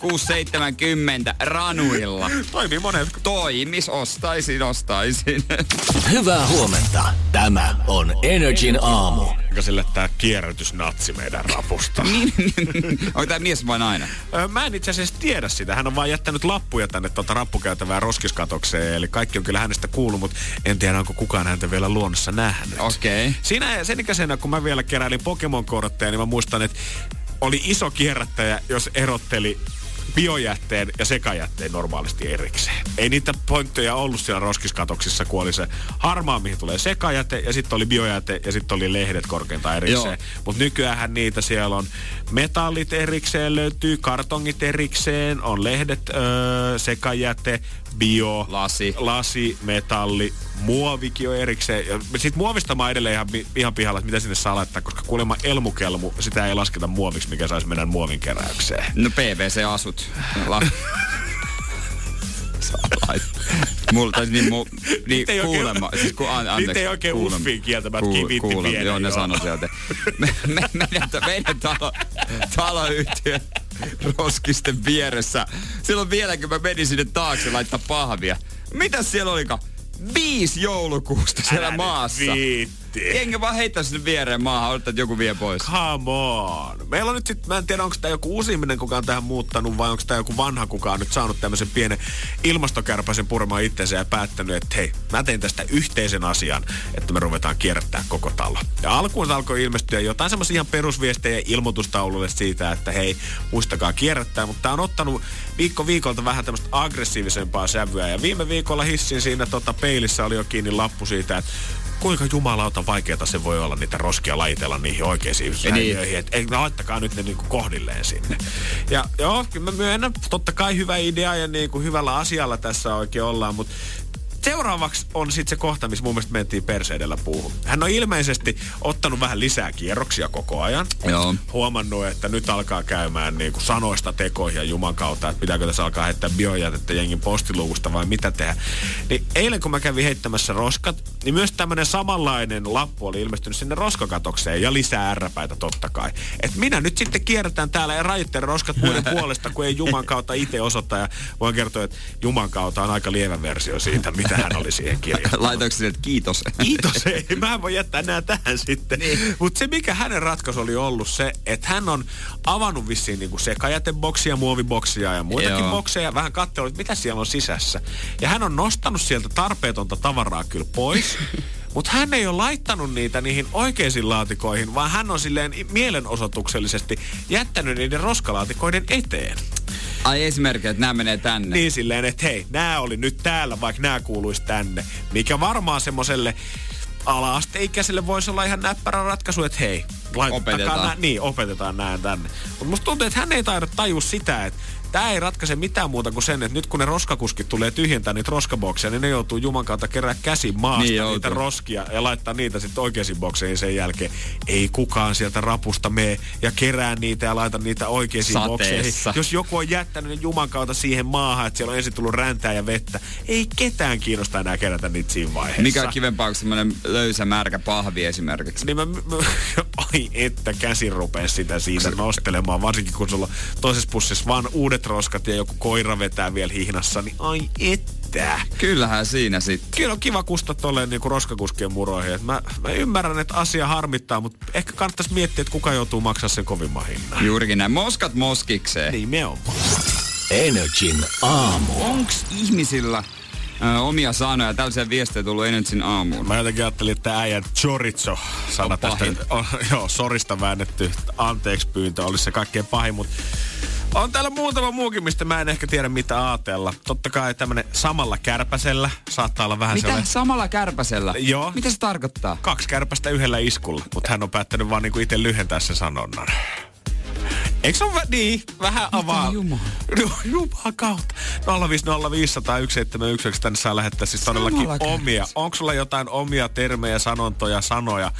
670 ranuilla. Toimii monet. Toimis, ostaisin, ostaisin. Hyvää huomenta. Tämä on Energin aamu. Eikä sille tää kierrätysnatsi meidän rapusta. Niin, Onko tämä mies vai nainen? Ö, Mä en itse asiassa tiedä sitä. Hän on vaan jättänyt lappuja tänne tuota rappukäytävää roskiskatokseen. Eli kaikki on kyllä hänestä kuullut, mutta en tiedä, onko kukaan häntä vielä luonnossa nähnyt. Okei. Okay. Siinä sen ikäisenä, kun mä vielä keräilin Pokemon-kortteja, niin mä muistan, että oli iso kierrättäjä, jos erotteli biojätteen ja sekajätteen normaalisti erikseen. Ei niitä pointteja ollut siellä roskiskatoksissa, kun oli se harmaa, mihin tulee sekajäte, ja sitten oli biojäte, ja sitten oli lehdet korkeintaan erikseen. Mutta nykyään niitä siellä on metallit erikseen löytyy, kartongit erikseen, on lehdet, öö, sekajäte, bio, Lasi. lasi, metalli, muovikin on erikseen. Ja sit muovista mä edelleen ihan, ihan pihalla, että mitä sinne saa laittaa, koska kuulemma elmukelmu, sitä ei lasketa muoviksi, mikä saisi mennä muovin keräykseen. No PVC-asut. La-. Mulla, tai niin, mu, niin Niitä ei oikein- kuulemma. Siis ku, an, anteeksi, ei oikein kuulemma. uffiin kieltämättä kivitti kuulemma, viedä, Joo, ne sanoi sieltä. Me, me, meidän, meidän talo, taloyhtiö roskisten vieressä. Silloin vielä, kun mä menin sinne taakse laittaa pahvia. Mitäs siellä olikaan? 5 joulukuusta siellä Älä maassa. Viitti. Jengi vaan heittää sinne viereen maahan, odottaa, että joku vie pois. Come on. Meillä on nyt sit, mä en tiedä onko tämä joku uusi ihminen, kuka on tähän muuttanut vai onko tämä joku vanha, kuka on nyt saanut tämmöisen pienen ilmastokärpäsen purmaan itsensä ja päättänyt, että hei, mä teen tästä yhteisen asian, että me ruvetaan kierrättää koko talo. Ja alkuun alkoi ilmestyä jotain semmoisia ihan perusviestejä ilmoitustaululle siitä, että hei, muistakaa kierrättää, mutta tämä on ottanut viikko viikolta vähän tämmöistä aggressiivisempaa sävyä ja viime viikolla hissin siinä tota, peilissä oli jo kiinni lappu siitä, että kuinka jumalauta vaikeeta se voi olla niitä roskia lajitella niihin oikeisiin säiliöihin. Että ei, laittakaa nyt ne niinku kohdilleen sinne. Ja joo, kyllä mä myönnän, totta kai hyvä idea ja niinku hyvällä asialla tässä oikein ollaan, mutta Seuraavaksi on sitten se kohta, missä mun mielestä mentiin perseidellä puuhun. Hän on ilmeisesti ottanut vähän lisää kierroksia koko ajan. Joo. Huomannut, että nyt alkaa käymään niin kuin sanoista tekoihin ja Juman kautta, että pitääkö tässä alkaa heittää biojätettä jengin postiluukusta vai mitä tehdä. Niin eilen kun mä kävin heittämässä roskat, niin myös tämmöinen samanlainen lappu oli ilmestynyt sinne roskakatokseen ja lisää ärräpäitä totta kai. Et minä nyt sitten kierrätän täällä ja rajoittelen roskat muiden puolesta, kun ei Juman kautta itse osoita. Ja voin kertoa, että Juman kautta on aika lievä versio siitä, mitä hän oli siihen kirjoittanut. Laitoinko sinne, että kiitos? Kiitos, ei. Mä en voi jättää nää tähän sitten. Niin. Mutta se, mikä hänen ratkaisu oli ollut se, että hän on avannut vissiin niinku sekajäteboksia, muoviboksia ja muitakin Joo. bokseja. Vähän katsellut, että mitä siellä on sisässä. Ja hän on nostanut sieltä tarpeetonta tavaraa kyllä pois. Mutta hän ei ole laittanut niitä niihin oikeisiin laatikoihin, vaan hän on silleen mielenosoituksellisesti jättänyt niiden roskalaatikoiden eteen. Ai esimerkiksi, että nämä menee tänne. Niin silleen, että hei, nämä oli nyt täällä, vaikka nämä kuuluisi tänne. Mikä varmaan semmoiselle ala-asteikäiselle voisi olla ihan näppärä ratkaisu, että hei, Opetetaan. Nää, niin, opetetaan nämä tänne. Mutta musta tuntuu, että hän ei taida tajua sitä, että Tämä ei ratkaise mitään muuta kuin sen, että nyt kun ne roskakuskit tulee tyhjentää niitä roskabokseja, niin ne joutuu Juman kautta kerää käsin maasta Niin niin niitä joutuu. roskia ja laittaa niitä sitten oikeisiin bokseihin sen jälkeen. Ei kukaan sieltä rapusta mene ja kerää niitä ja laita niitä oikeisiin bokseihin. Sateessa. Jos joku on jättänyt ne Juman kautta siihen maahan, että siellä on ensin tullut räntää ja vettä, ei ketään kiinnosta enää kerätä niitä siinä vaiheessa. Mikä on kivempaa kuin semmoinen löysä märkä pahvi esimerkiksi? Niin mä, mä, ai että käsi rupee sitä siitä nostelemaan, varsinkin kun sulla on toisessa pussissa vaan uudet roskat ja joku koira vetää vielä hihnassa, niin ai että. Kyllähän siinä sitten. Kyllä on kiva kustaa tolleen niinku roskakuskien muroihin. Et mä, mä, ymmärrän, että asia harmittaa, mutta ehkä kannattaisi miettiä, että kuka joutuu maksaa sen kovimman hinnan. Juurikin näin. Moskat moskikseen. Nimenomaan. Energin aamu. Onks ihmisillä ö, omia sanoja? Tällaisia viestejä tullut Energin aamuun. Mä jotenkin ajattelin, että äijän chorizo sana tästä, on, joo, sorista väännetty anteeksi pyyntö olisi se kaikkein pahin, mutta on täällä muutama muukin, mistä mä en ehkä tiedä mitä ajatella. Totta kai tämmönen samalla kärpäsellä saattaa olla vähän Mitä? sellainen... Samalla kärpäsellä? Joo. Mitä se tarkoittaa? Kaksi kärpästä yhdellä iskulla, mutta hän on päättänyt vaan niinku itse lyhentää sen sanonnan. Eikö se ole vä- niin, vähän avaa? Jumala? No, Jumalan kautta. 050501711 tänne saa lähettää siis todellakin Samalla omia. Onko sulla jotain omia termejä, sanontoja, sanoja,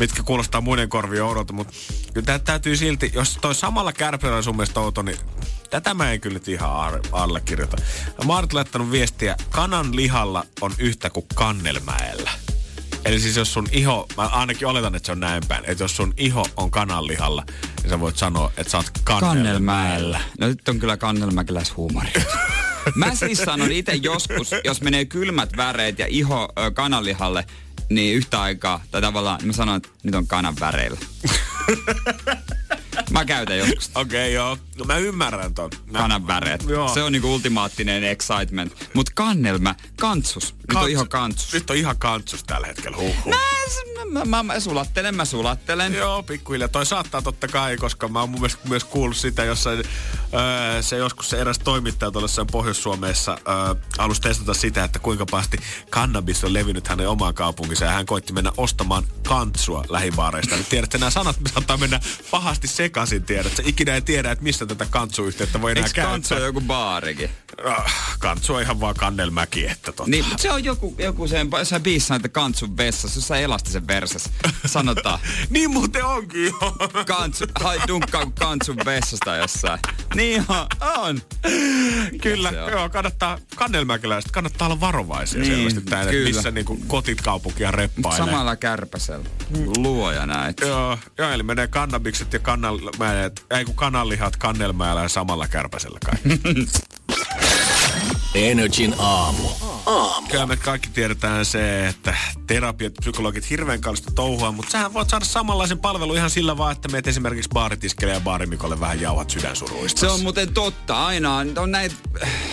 mitkä kuulostaa muiden korviin oudolta, mutta kyllä tää täytyy silti, jos toi samalla kärpällä sun mielestä outo, niin tätä mä en kyllä nyt ihan allekirjoita. Mä oon laittanut viestiä, kanan lihalla on yhtä kuin kannelmäellä. Eli siis jos sun iho, mä ainakin oletan, että se on näin päin, että jos sun iho on kananlihalla, niin sä voit sanoa, että sä oot kannelmäellä. No nyt on kyllä kannelmäkeläishuumori. Mä siis sanon itse joskus, jos menee kylmät väreet ja iho ö, kananlihalle, niin yhtä aikaa, tai tavallaan mä sanon, että nyt on kanan väreillä. Mä käytän joskus Okei, okay, joo. No mä ymmärrän ton. Mä, kanan väreet. Joo. Se on niinku ultimaattinen excitement. Mut kannelmä, kantsus. Nyt on ihan kantsus. Nyt on ihan kantsus tällä hetkellä, huhhuh. Mä, mä, mä, mä sulattelen, mä sulattelen. Joo, pikkuhiljaa. Toi saattaa totta kai, koska mä oon mun mielestä myös kuullut sitä jossain, öö, se joskus se eräs toimittaja tuolla Pohjois-Suomessa öö, halusi testata sitä, että kuinka pahasti kannabis on levinnyt hänen omaan kaupunkiinsa ja hän koitti mennä ostamaan kantsua lähibaareista. Niin tiedätte, nämä sanat saattaa mennä pahasti sekaisin, tiedät. Sä ikinä ei tiedä, että mistä tätä kantsuyhteyttä voi enää käyttää. kantsu joku baarikin? Ah, Kantsu on ihan vaan kannelmäki, että tota. Niin, se on joku, joku sen, jossain biissä, että kantsun vessassa, jossain elastisen versassa sanotaan. niin muuten onkin jo. Kantsu, hai dunkkaa kantsun vessasta jossain. Niin on, on. Kyllä, on. joo, kannattaa, kannelmäkeläiset, kannattaa olla varovaisia Niin, selvästi täällä, kyllä. missä niinku kotit kaupunkia reppailee. Samalla kärpäsellä. Luoja näet. Joo, joo, eli menee kannabikset ja kannalmäet, ei kun kananlihat kannelmäellä ja samalla kärpäsellä kaikki. Energin aamu. Kyllä me kaikki tiedetään se, että terapiat, psykologit hirveän kallista touhua, mutta sähän voit saada samanlaisen palvelun ihan sillä vaan, että meet esimerkiksi baaritiskelle ja baarimikolle vähän jauhat sydänsuruista. Se on muuten totta. Aina on- näitä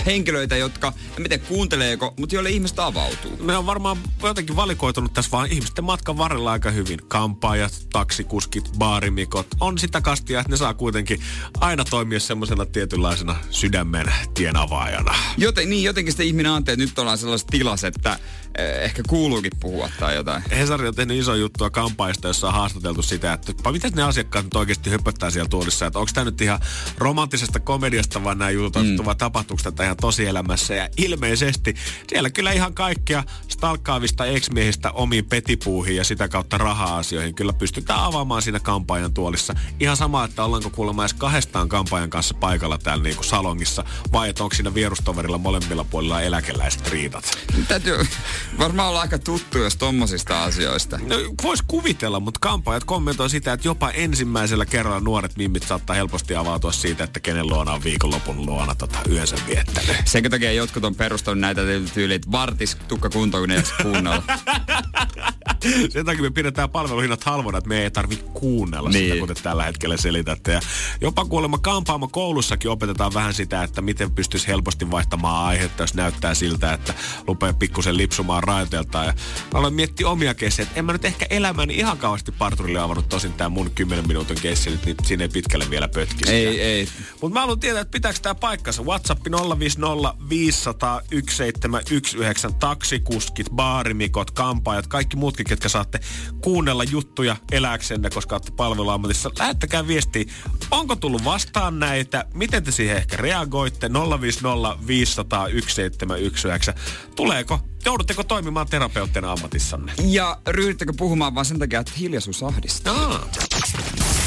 henkilöitä, jotka, en tiedä kuunteleeko, mutta joille ihmiset avautuu. Me on varmaan jotenkin valikoitunut tässä vaan ihmisten matkan varrella aika hyvin. Kampaajat, taksikuskit, baarimikot. On sitä kastia, että ne saa kuitenkin aina toimia semmoisena tietynlaisena sydämen tien avaajana. Joten, niin jotenkin sitten ihminen ajattelee, että nyt ollaan sellaisessa tilassa, että ehkä kuuluukin puhua tai jotain. Hesari on tehnyt iso juttua kampaista, jossa on haastateltu sitä, että miten ne asiakkaat nyt oikeasti höpöttää siellä tuolissa. Että onko tämä nyt ihan romanttisesta komediasta vaan nämä jutut mm. tapahtuuko tätä ihan tosielämässä. Ja ilmeisesti siellä kyllä ihan kaikkea stalkkaavista ex-miehistä omiin petipuuhiin ja sitä kautta raha-asioihin kyllä pystytään avaamaan siinä kampaajan tuolissa. Ihan sama, että ollaanko kuulemma edes kahdestaan kampaajan kanssa paikalla täällä niin kuin salongissa vai että onko siinä vierustoverilla molemmilla puolilla eläkeläiset riitat. Täytyy varmaan olla aika tuttu jos tommosista asioista. No, vois kuvitella, mutta kampaajat kommentoi sitä, että jopa ensimmäisellä kerralla nuoret mimmit saattaa helposti avautua siitä, että kenen luona on viikonlopun luona tota, yönsä viettänyt. Senkö takia jotkut on perustanut näitä tyyliä, että vartis tukka kunto, kun ei kuunnella. Sen takia me pidetään palveluhinnat halvona, että me ei tarvitse kuunnella niin. sitä, te tällä hetkellä selitätte. Ja jopa kuulemma kampaamo koulussakin opetetaan vähän sitä, että miten pystyisi helposti vaihtamaan aihetta, jos näyttää siltä, että rupeaa pikkusen lipsumaan raiteelta. Ja mä aloin miettiä omia keissejä, että en mä nyt ehkä elämäni ihan kauheasti parturille avannut tosin tämä mun 10 minuutin keissi nyt, niin siinä ei pitkälle vielä pötkisi. ei, ei. Mutta mä haluan tietää, että pitääkö tämä paikkansa. WhatsApp 050 500 1719, taksikuskit, baarimikot, kampaajat, kaikki muutkin, ketkä saatte kuunnella juttuja eläksenne, koska olette palveluammatissa. Lähettäkää viestiä, onko tullut vastaan näitä, miten te siihen ehkä reagoitte, 050 500 1719. Tuleeko, joudutteko toimimaan terapeuttina ammatissanne? Ja ryhdyttekö puhumaan vaan sen takia, että hiljaisuus ahdistaa?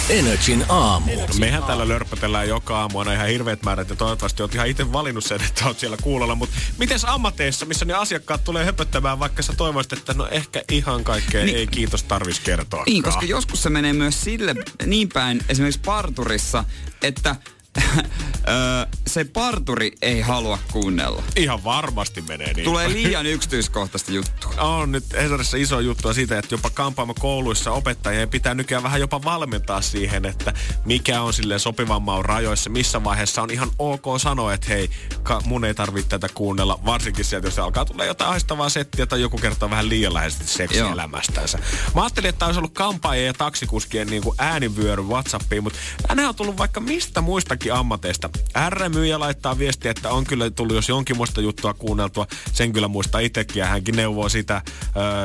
Energin aamu. Mehän täällä lörpötellään joka aamu aina ihan hirveät määrät ja toivottavasti oot ihan itse valinnut sen, että oot siellä kuulolla. Mutta miten ammateissa, missä ne asiakkaat tulee höpöttämään, vaikka sä toivoisit, että no ehkä ihan kaikkea niin, ei kiitos tarvis kertoa. Niin, koska joskus se menee myös sille niin päin, esimerkiksi parturissa, että se parturi ei halua kuunnella. Ihan varmasti menee niin. Tulee liian yksityiskohtaista juttua. On nyt Hesarissa iso juttua siitä, että jopa kampaamo kouluissa opettajien pitää nykyään vähän jopa valmentaa siihen, että mikä on sille sopivan maun rajoissa, missä vaiheessa on ihan ok sanoa, että hei, ka- mun ei tarvitse tätä kuunnella, varsinkin sieltä, jos alkaa tulla jotain ahdistavaa settiä tai joku kertoo vähän liian läheisesti seksielämästänsä. Mä ajattelin, että tämä olisi ollut kampaajien ja taksikuskien niin kuin äänivyöry Whatsappiin, mutta nämä on tullut vaikka mistä muistakin ammateista. R-myyjä laittaa viestiä, että on kyllä tullut jos jonkin muista juttua kuunneltua. Sen kyllä muistaa itsekin ja hänkin neuvoo sitä,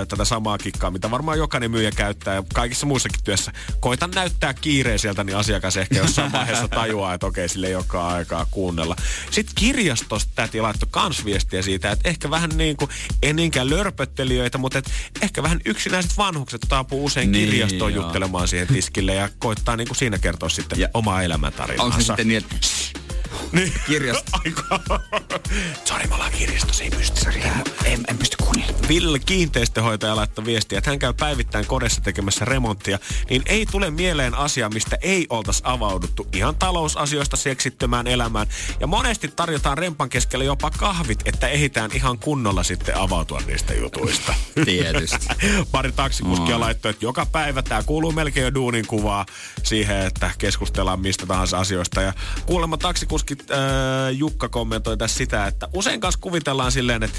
ö, tätä samaa kikkaa, mitä varmaan jokainen myyjä käyttää ja kaikissa muissakin työssä. Koita näyttää kiireiseltä, niin asiakas ehkä jossain vaiheessa tajuaa, että okei, sille ei olekaan aikaa kuunnella. Sitten kirjastosta täti laittoi kans viestiä siitä, että ehkä vähän niin kuin, ei niinkään lörpöttelijöitä, mutta et ehkä vähän yksinäiset vanhukset taapuu usein Niin, kirjastoon joo. juttelemaan siihen tiskille ja koittaa niin kuin siinä kertoa sitten Ja- omaa Onko se elämäntarinaansa. sitten niin, että Niin. Kirjasta. Aika. Sori, me ollaan kirjastossa, ei pysty. Sori, en, en pysty kuunnella. Ville kiinteistöhoitaja laittoi viestiä, että hän käy päivittäin kodissa tekemässä remonttia, niin ei tule mieleen asia, mistä ei oltaisi avauduttu ihan talousasioista seksittömään elämään. Ja monesti tarjotaan rempan keskellä jopa kahvit, että ehitään ihan kunnolla sitten avautua niistä jutuista. Tietysti. Pari taksikuskia Mm. laittoi, että joka päivä tämä kuuluu melkein jo duunin kuvaa siihen, että keskustellaan mistä tahansa asioista. Ja kuulemma taksikuskit äh, Jukka kommentoi tässä sitä, että usein kanssa kuvitellaan silleen, että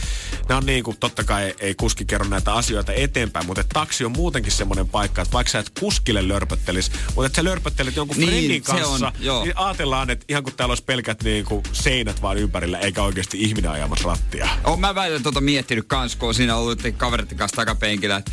nämä on niin kuin, totta kai ei kuski kerro näitä asioita eteenpäin, mutta että taksi on muutenkin semmoinen paikka, että vaikka sä et kuskille lörpöttelis, mutta että sä lörpöttelet jonkun Niin, friendin on, kanssa, joo. niin ajatellaan, että ihan kuin täällä olisi pelkät niin kuin seinät vaan ympärillä, eikä oikeasti ihminen ajamassa rattia. Oon mä välillä tota miettinyt kans, kun on siinä ollut kavereiden kanssa takapenkillä, että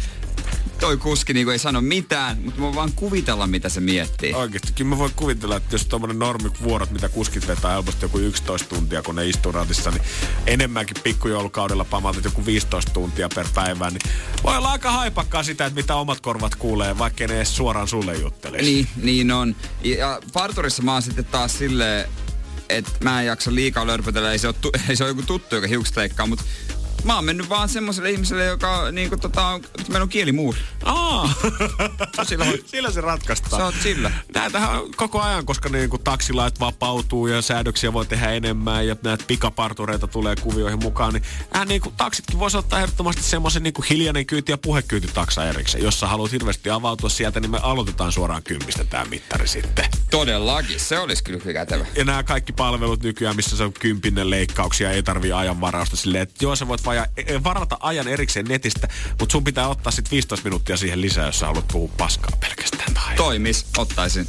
toi kuski niinku ei sano mitään, mutta mä voin vaan kuvitella, mitä se miettii. Oikeesti, kyllä mä voin kuvitella, että jos tommonen normivuorot, mitä kuskit vetää helposti joku 11 tuntia, kun ne istuu ratissa, niin enemmänkin pikkujoulukaudella pamaltat joku 15 tuntia per päivä, niin voi olla aika haipakkaa sitä, että mitä omat korvat kuulee, vaikka ne edes suoraan sulle juttelisi. Niin, niin on. Ja parturissa mä oon sitten taas silleen, että mä en jaksa liikaa lörpötellä, ei se ole, tu- ei se ole joku tuttu, joka hiukset leikkaa, mutta mä oon mennyt vaan semmoiselle ihmiselle, joka niinku tota, on- meillä on kielimuuri. Aa, sillä, sillä se ratkaistaan. Sä oot sillä. Näitähän on koko ajan, koska niin kuin taksilait vapautuu ja säädöksiä voi tehdä enemmän ja näitä pikapartureita tulee kuvioihin mukaan, niin äh, niin kuin taksitkin voisi ottaa ehdottomasti semmoisen niin kuin hiljainen kyyti ja puhekyyti taksa erikseen. Jos sä haluat hirveästi avautua sieltä, niin me aloitetaan suoraan kympistä tämä mittari sitten. Todellakin, se olisi kyllä kätevä. Ja nämä kaikki palvelut nykyään, missä se on kympinen leikkauksia, ei tarvii ajan varausta silleen, että joo sä voit vaja, e- varata ajan erikseen netistä, mutta sun pitää ottaa sitten 15 minuuttia siihen lisää, jos sä haluat puhua paskaa pelkästään. Tai. Toimis, ottaisin.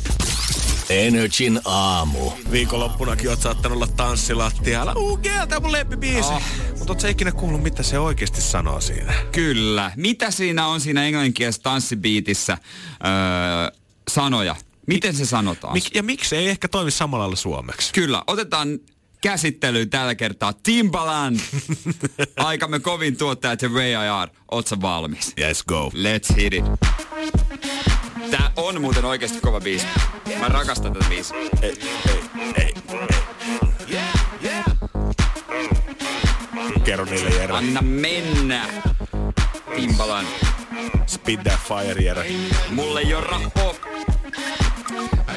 Energin aamu. Viikonloppunakin oot saattanut olla tanssilattialla. UG, tää on mun lempibiisi. Oh. Mutta oot sä ikinä kuullut, mitä se oikeasti sanoo siinä? Kyllä. Mitä siinä on siinä englanninkielisessä tanssibiitissä öö, sanoja? Miten se sanotaan? Mik, ja miksi ei ehkä toimi samalla lailla suomeksi? Kyllä, otetaan käsittelyyn tällä kertaa Timbaland. Aikamme kovin tuottajat ja Ray IR. Oot sä valmis? Let's go. Let's hit it. Tää on muuten oikeasti kova biisi. Mä rakastan tätä biisiä. Ei, ei, ei. Kerro niille Jere. Anna mennä. Timbaland. Spit that fire Jere. Mulle ei oo rappo.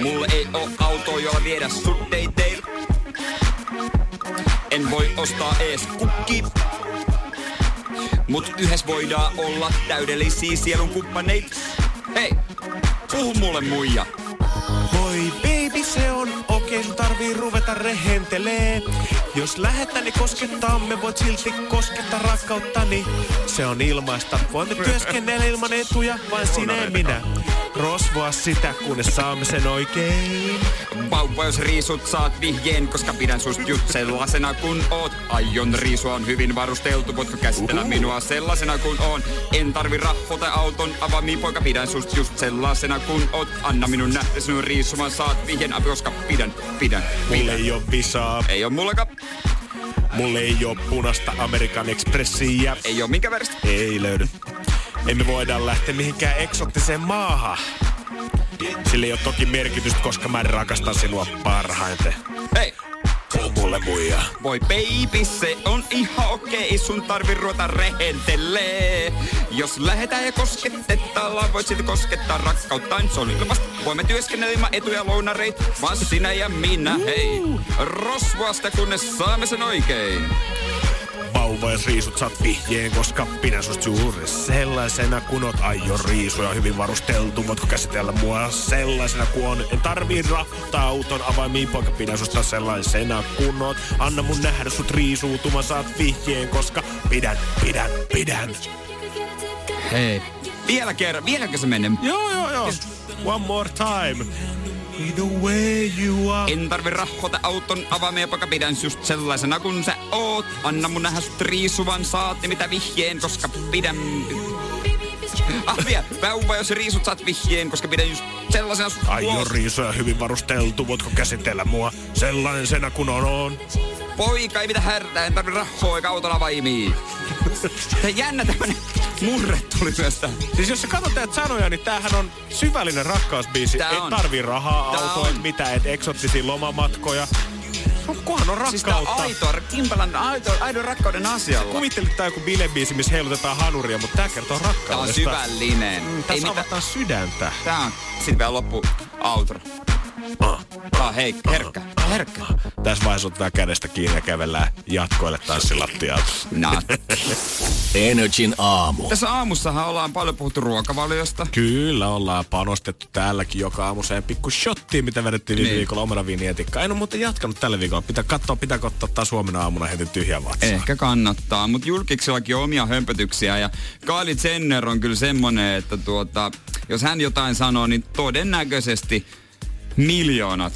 Mulle ei oo autoa, jolla viedä sut dateille. En voi ostaa ees kukki. Mut yhdessä voidaan olla täydellisiä sielun kumppaneit. Hei, puhu mulle muija. Voi baby, se on okei, sun tarvii ruveta rehentelee. Jos lähettäni koskettaa, me voit silti koskettaa rakkauttani. Se on ilmaista, voimme työskennellä ilman etuja, vain sinä ja minä. Rosvoa sitä, kunnes saamme sen oikein. Vauva, jos riisut saat vihjeen, koska pidän susta just sellaisena kun oot. Aion riisua on hyvin varusteltu, voitko käsitellä minua sellaisena kun oon. En tarvi rahvota auton avaamiin, poika pidän susta just sellaisena kun oot. Anna minun nähdä sinun riisuman, saat vihjeen, koska pidän, pidän, Mulle pidän. ei oo visaa, Ei oo mullakaan, mulle ei oo punasta Amerikan Expressia. ei oo minkä väristä. Ei löydy. Emme voida lähteä mihinkään eksottiseen maahan. Sillä ei ole toki merkitystä, koska mä rakastan sinua parhaiten. Hei, Mulle muija. Voi baby, se on ihan okei, sun tarvi ruveta rehentelee. Jos lähetään ja kosketetaan, voit silti koskettaa rakkauttaan. Se on ilmasta. Voimme työskennellä ilman etuja lounareit, vaan sinä ja minä, hei. Rosvoasta, kunnes saamme sen oikein. Vauva, jos riisut saat vihjeen, koska pidän susta juuri sellaisena kun oot aion riisuja hyvin varusteltu. Voitko käsitellä mua sellaisena kuin on? En tarvii rahtaa auton avaimiin, poika pidän susta sellaisena kun oot. Anna mun nähdä sut riisuutumaan, saat vihjeen, koska pidän, pidän, pidän. Hei. Vielä kerran, vieläkö se menee? Joo, joo, joo. One more time. En tarvi rahkota auton avaamia, poika pidän just sellaisena kun sä oot. Anna mun nähdä riisuvan, saat mitä vihjeen, koska pidän... Ah, vielä. Vauva, jos riisut saat vihjeen, koska pidän just sellaisena sut Aion oot. riisuja hyvin varusteltu, voitko käsitellä mua sellaisena kun on on? Poika, ei mitä härtää, en tarvi rahoa eikä autolla vaimii. Tämä jännä tämmönen murre tuli myös. Siis jos sä katsot näitä sanoja, niin tämähän on syvällinen rakkausbiisi. Tää on. tarvii rahaa, Tää autoa, on. mitä, et eksottisia lomamatkoja. Kunhan on Siis rakkautta. aito, Timbalan aito, aidon rakkauden asialla. Kuvittelit tää joku bilebiisi, missä heilutetaan hanuria, mutta tää kertoo Tää on rakkaudesta. syvällinen. Mm, Ei Tässä mitään. avataan sydäntä. Tää on, sit vielä loppu outro. Tää on hei, herkkä, herkkä. Tässä vaiheessa otetaan kädestä kiinni ja kävellään jatkoille tanssilattialta. No. Energin aamu. Tässä aamussahan ollaan paljon puhuttu ruokavaliosta. Kyllä, ollaan panostettu täälläkin joka aamu sen pikku shottiin, mitä vedettiin viime Niin. viikolla omana viinietikkaan. En ole muuten jatkanut tällä viikolla. Pitää katsoa, pitääkö ottaa taas huomenna aamuna heti tyhjä vatsa. Ehkä kannattaa, mutta julkiksellakin on omia hömpötyksiä ja Kylie Jenner on kyllä semmonen, että tuota, jos hän jotain sanoo, niin todennäköisesti miljoonat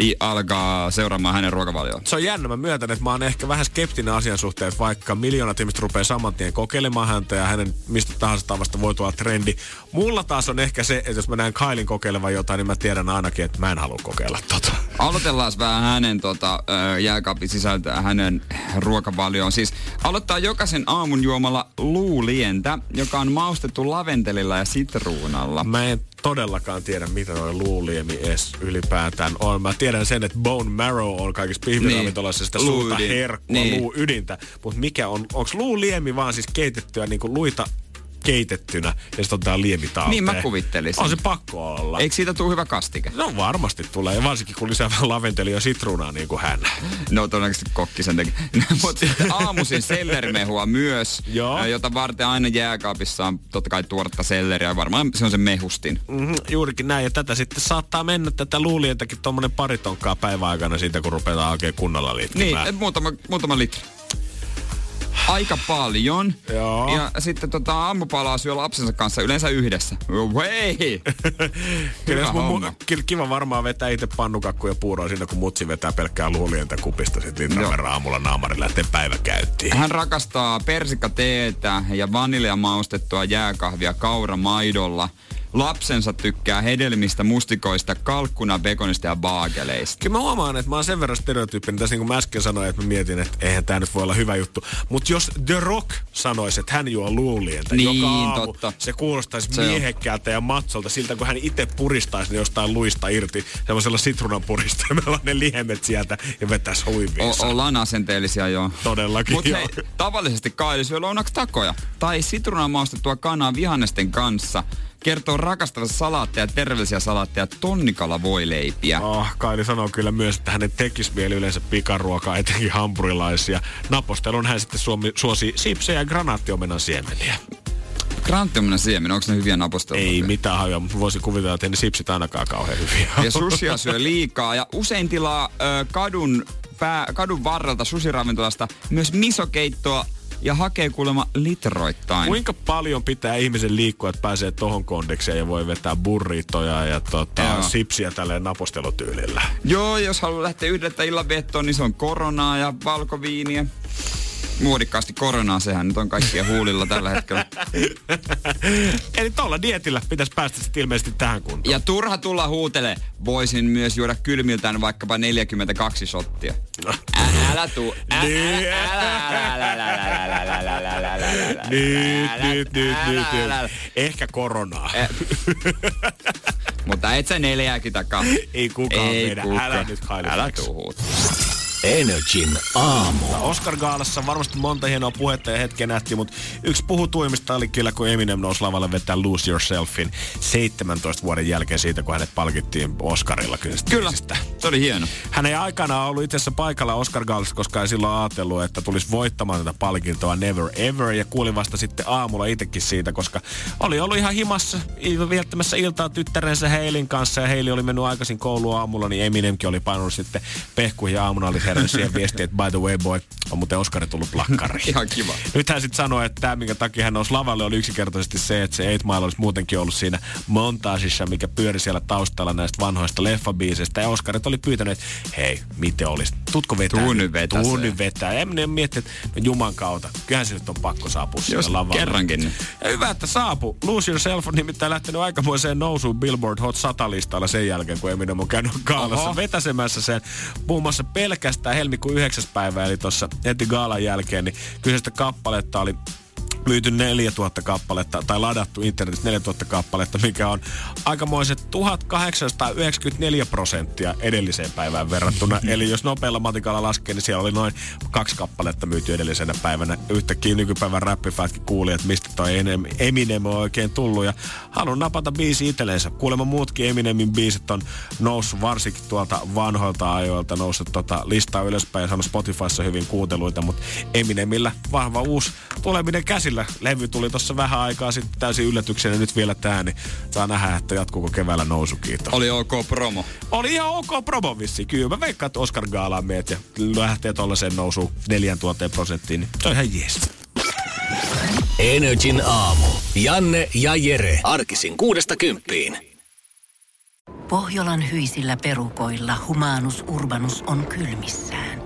i- alkaa seuraamaan hänen ruokavalioon. Se on jännä. Mä myötän, että mä oon ehkä vähän skeptinen asian suhteen, että vaikka miljoonat ihmiset rupeaa saman tien kokeilemaan häntä ja hänen mistä tahansa tavasta voi tulla trendi. Mulla taas on ehkä se, että jos mä näen Kailin kokeilevan jotain, niin mä tiedän ainakin, että mä en halua kokeilla tota. Aloitellaan vähän hänen tota, jääkaapin sisältöä, hänen ruokavalioon. Siis aloittaa jokaisen aamun juomalla luulientä, joka on maustettu laventelilla ja sitruunalla. Mä en todellakaan tiedä, mitä noin luuliemi edes ylipäätään on. Mä tiedän sen, että bone marrow on kaikissa pihviravintoloissa Niin. sitä suurta herkkua, Niin. luuydintä. Mutta mikä on, onks luuliemi vaan siis keitettyä niin kuin luita keitettynä ja sitten otetaan liemi talteen? Niin mä kuvittelisin. On se pakko olla. Eikö siitä tule hyvä kastike? No varmasti tulee, varsinkin kun lisää vähän laventelia ja sitruunaa niin kuin hän. No todennäköisesti kokki sen teki. Mutta sitten aamuisin sellerimehua myös, Joo. jota varten aina jääkaapissa on totta kai tuoretta selleriä varmaan se on se mehustin. Mm-hmm, juurikin näin, ja tätä sitten saattaa mennä tätä luulientäkin tuommoinen pari tonkkaa päivän aikana siitä, kun rupeaa oikein kunnolla Niin, liittymään. et muutama, muutama litra. Aika paljon. Joo. Ja sitten tota, aamupalaa syö lapsensa kanssa yleensä yhdessä. Hei! Kyllä, mun, kiva varmaan vetää itse pannukakku ja puuroa siinä, kun mutsi vetää pelkkää luulientä kupista sitten verran aamulla naamarilla, ettei päivä käyttiin. Hän rakastaa persikkateetä ja vanilja maustettua jääkahvia kauramaidolla. Lapsensa tykkää hedelmistä, mustikoista, kalkkuna, bekonista ja baageleista. Kyllä mä huomaan, että mä oon sen verran stereotyyppinen, tässä niin kuin mä äsken sanoin, että mä mietin, että eihän tää nyt voi olla hyvä juttu. Mutta jos The Rock sanoisi, että hän juo luulientä Niin, joka aamu, totta. se kuulostaisi Se miehekkäältä ja matsolta siltä, kun hän itse puristaisi ne jostain luista irti semmoisella sitruunan puristimella ne liemet sieltä ja vetäisi huiviinsa. O- ollaan asenteellisia joo. Todellakin Mutta joo. hei, tavallisesti Kaili syö lounaksi takoja tai sitruunaa maustettua kanaa vihannesten kanssa. Kertoo rakastavansa salaatteja, terveellisiä salaatteja, tonnikala voileipiä. Oh, Kaili sanoo kyllä myös, että hänen tekisi mieli yleensä pikaruokaa, etenkin hampurilaisia. Napostelun hän sitten suomi, suosi sipsejä ja granaattiomenan siemeniä. Granttiominen siemen, onko ne hyviä naposteluja? Ei mitään hajua, mutta voisin kuvitella, että ne sipsit ainakaan kauhean hyviä. Ja susia syö liikaa ja usein tilaa ö, kadun, pää, kadun varrelta susiravintolasta myös misokeittoa ja hakee kuulemma litroittain. Kuinka paljon pitää ihmisen liikkua, että pääsee tohon kondekseen ja voi vetää burritoja ja tota, Joo. sipsiä tälleen napostelutyylillä? Joo, jos haluaa lähteä yhdeltä illan viettoon, niin se on koronaa ja valkoviiniä muodikkaasti koronaa, sehän nyt on kaikkia huulilla tällä hetkellä. Eli tuolla dietillä pitäisi päästä sitten ilmeisesti tähän kuntoon. Ja turha tulla huutele, voisin myös juoda kylmiltään vaikkapa 42 shottia. Älä tuu, nyt, nyt, nyt, nyt, Ehkä koronaa. Mutta et sä neljääkin takaa. Ei kukaan ei Älä nyt Älä Energin aamu. Oscar Gaalassa varmasti monta hienoa puhetta ja hetkeä nähtiin, mutta yksi puhutuimmista oli kyllä, kun Eminem nousi lavalle vetää Lose Yourselfin 17 vuoden jälkeen siitä, kun hänet palkittiin Oscarilla kyllä. Kyllä, se oli hieno. Hän ei aikanaan ollut itse asiassa paikalla Oscar Gaalassa, koska ei silloin ajatellut, että tulisi voittamaan tätä palkintoa Never Ever. Ja kuuli vasta sitten aamulla itsekin siitä, koska oli ollut ihan himassa viettämässä iltaa tyttärensä Heilin kanssa. Ja Heili oli mennyt aikaisin kouluun aamulla, niin Eminemkin oli painunut sitten pehkuihin aamuna oli herännyt siihen viestiin, että by the way boy, on muuten Oscar tullut plakkariin. Ihan kiva. Nyt hän sitten sanoi, että tämä, minkä takia hän nousi lavalle, oli yksinkertaisesti se, että se 8 Mile olisi muutenkin ollut siinä montaasissa, mikä pyöri siellä taustalla näistä vanhoista leffabiiseistä. Ja Oskarit oli pyytänyt, että hei, miten olisi, tutko vetää? Tuu nyt vetää Tuu nyt vetää. Ja Eminem mietti, että no Juman kautta, kyllähän se nyt on pakko saapua sinne Jos lavalle. kerrankin. niin. Ja hyvä, että saapu. Lose Yourself on nimittäin lähtenyt aikamoiseen nousuun Billboard Hot 100-listalla sen jälkeen, kun Eminem on käynyt kaalassa Oho. vetäsemässä sen muun muassa pelkästään helmikuun 9. päivä, eli tuossa heti gaalan jälkeen, niin kyseistä kappaletta oli myyty 4000 kappaletta tai ladattu internetissä 4000 kappaletta, mikä on aikamoiset 1894 prosenttia edelliseen päivään verrattuna. Eli jos nopealla matikalla laskee, niin siellä oli noin kaksi kappaletta myyty edellisenä päivänä. Yhtäkkiä nykypäivän räppifätkin kuuli, että mistä toi Eminem on oikein tullut. Ja haluan napata biisi itsellensä. Kuulemma muutkin Eminemin biisit on noussut varsinkin tuolta vanhoilta ajoilta noussut tota listaa ylöspäin ja saanut Spotifyssa hyvin kuunteluita, mutta Eminemillä vahva uusi tuleminen käsillä. Levy tuli tuossa vähän aikaa sitten täysin yllätyksen ja nyt vielä tää, niin saa nähdä, että jatkuuko keväällä nousu, kiitos. Oli ok promo. Oli ihan ok promo vissi. Kyllä mä veikkaan, että Oscar Gaalaan meet ja lähtee tollaiseen nousuun 4000 prosenttiin, niin se on ihan jees. Energin aamu. Janne ja Jere. Arkisin kuudesta kymppiin. Pohjolan hyisillä perukoilla humanus urbanus on kylmissään.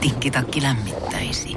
Tikkitakki lämmittäisi.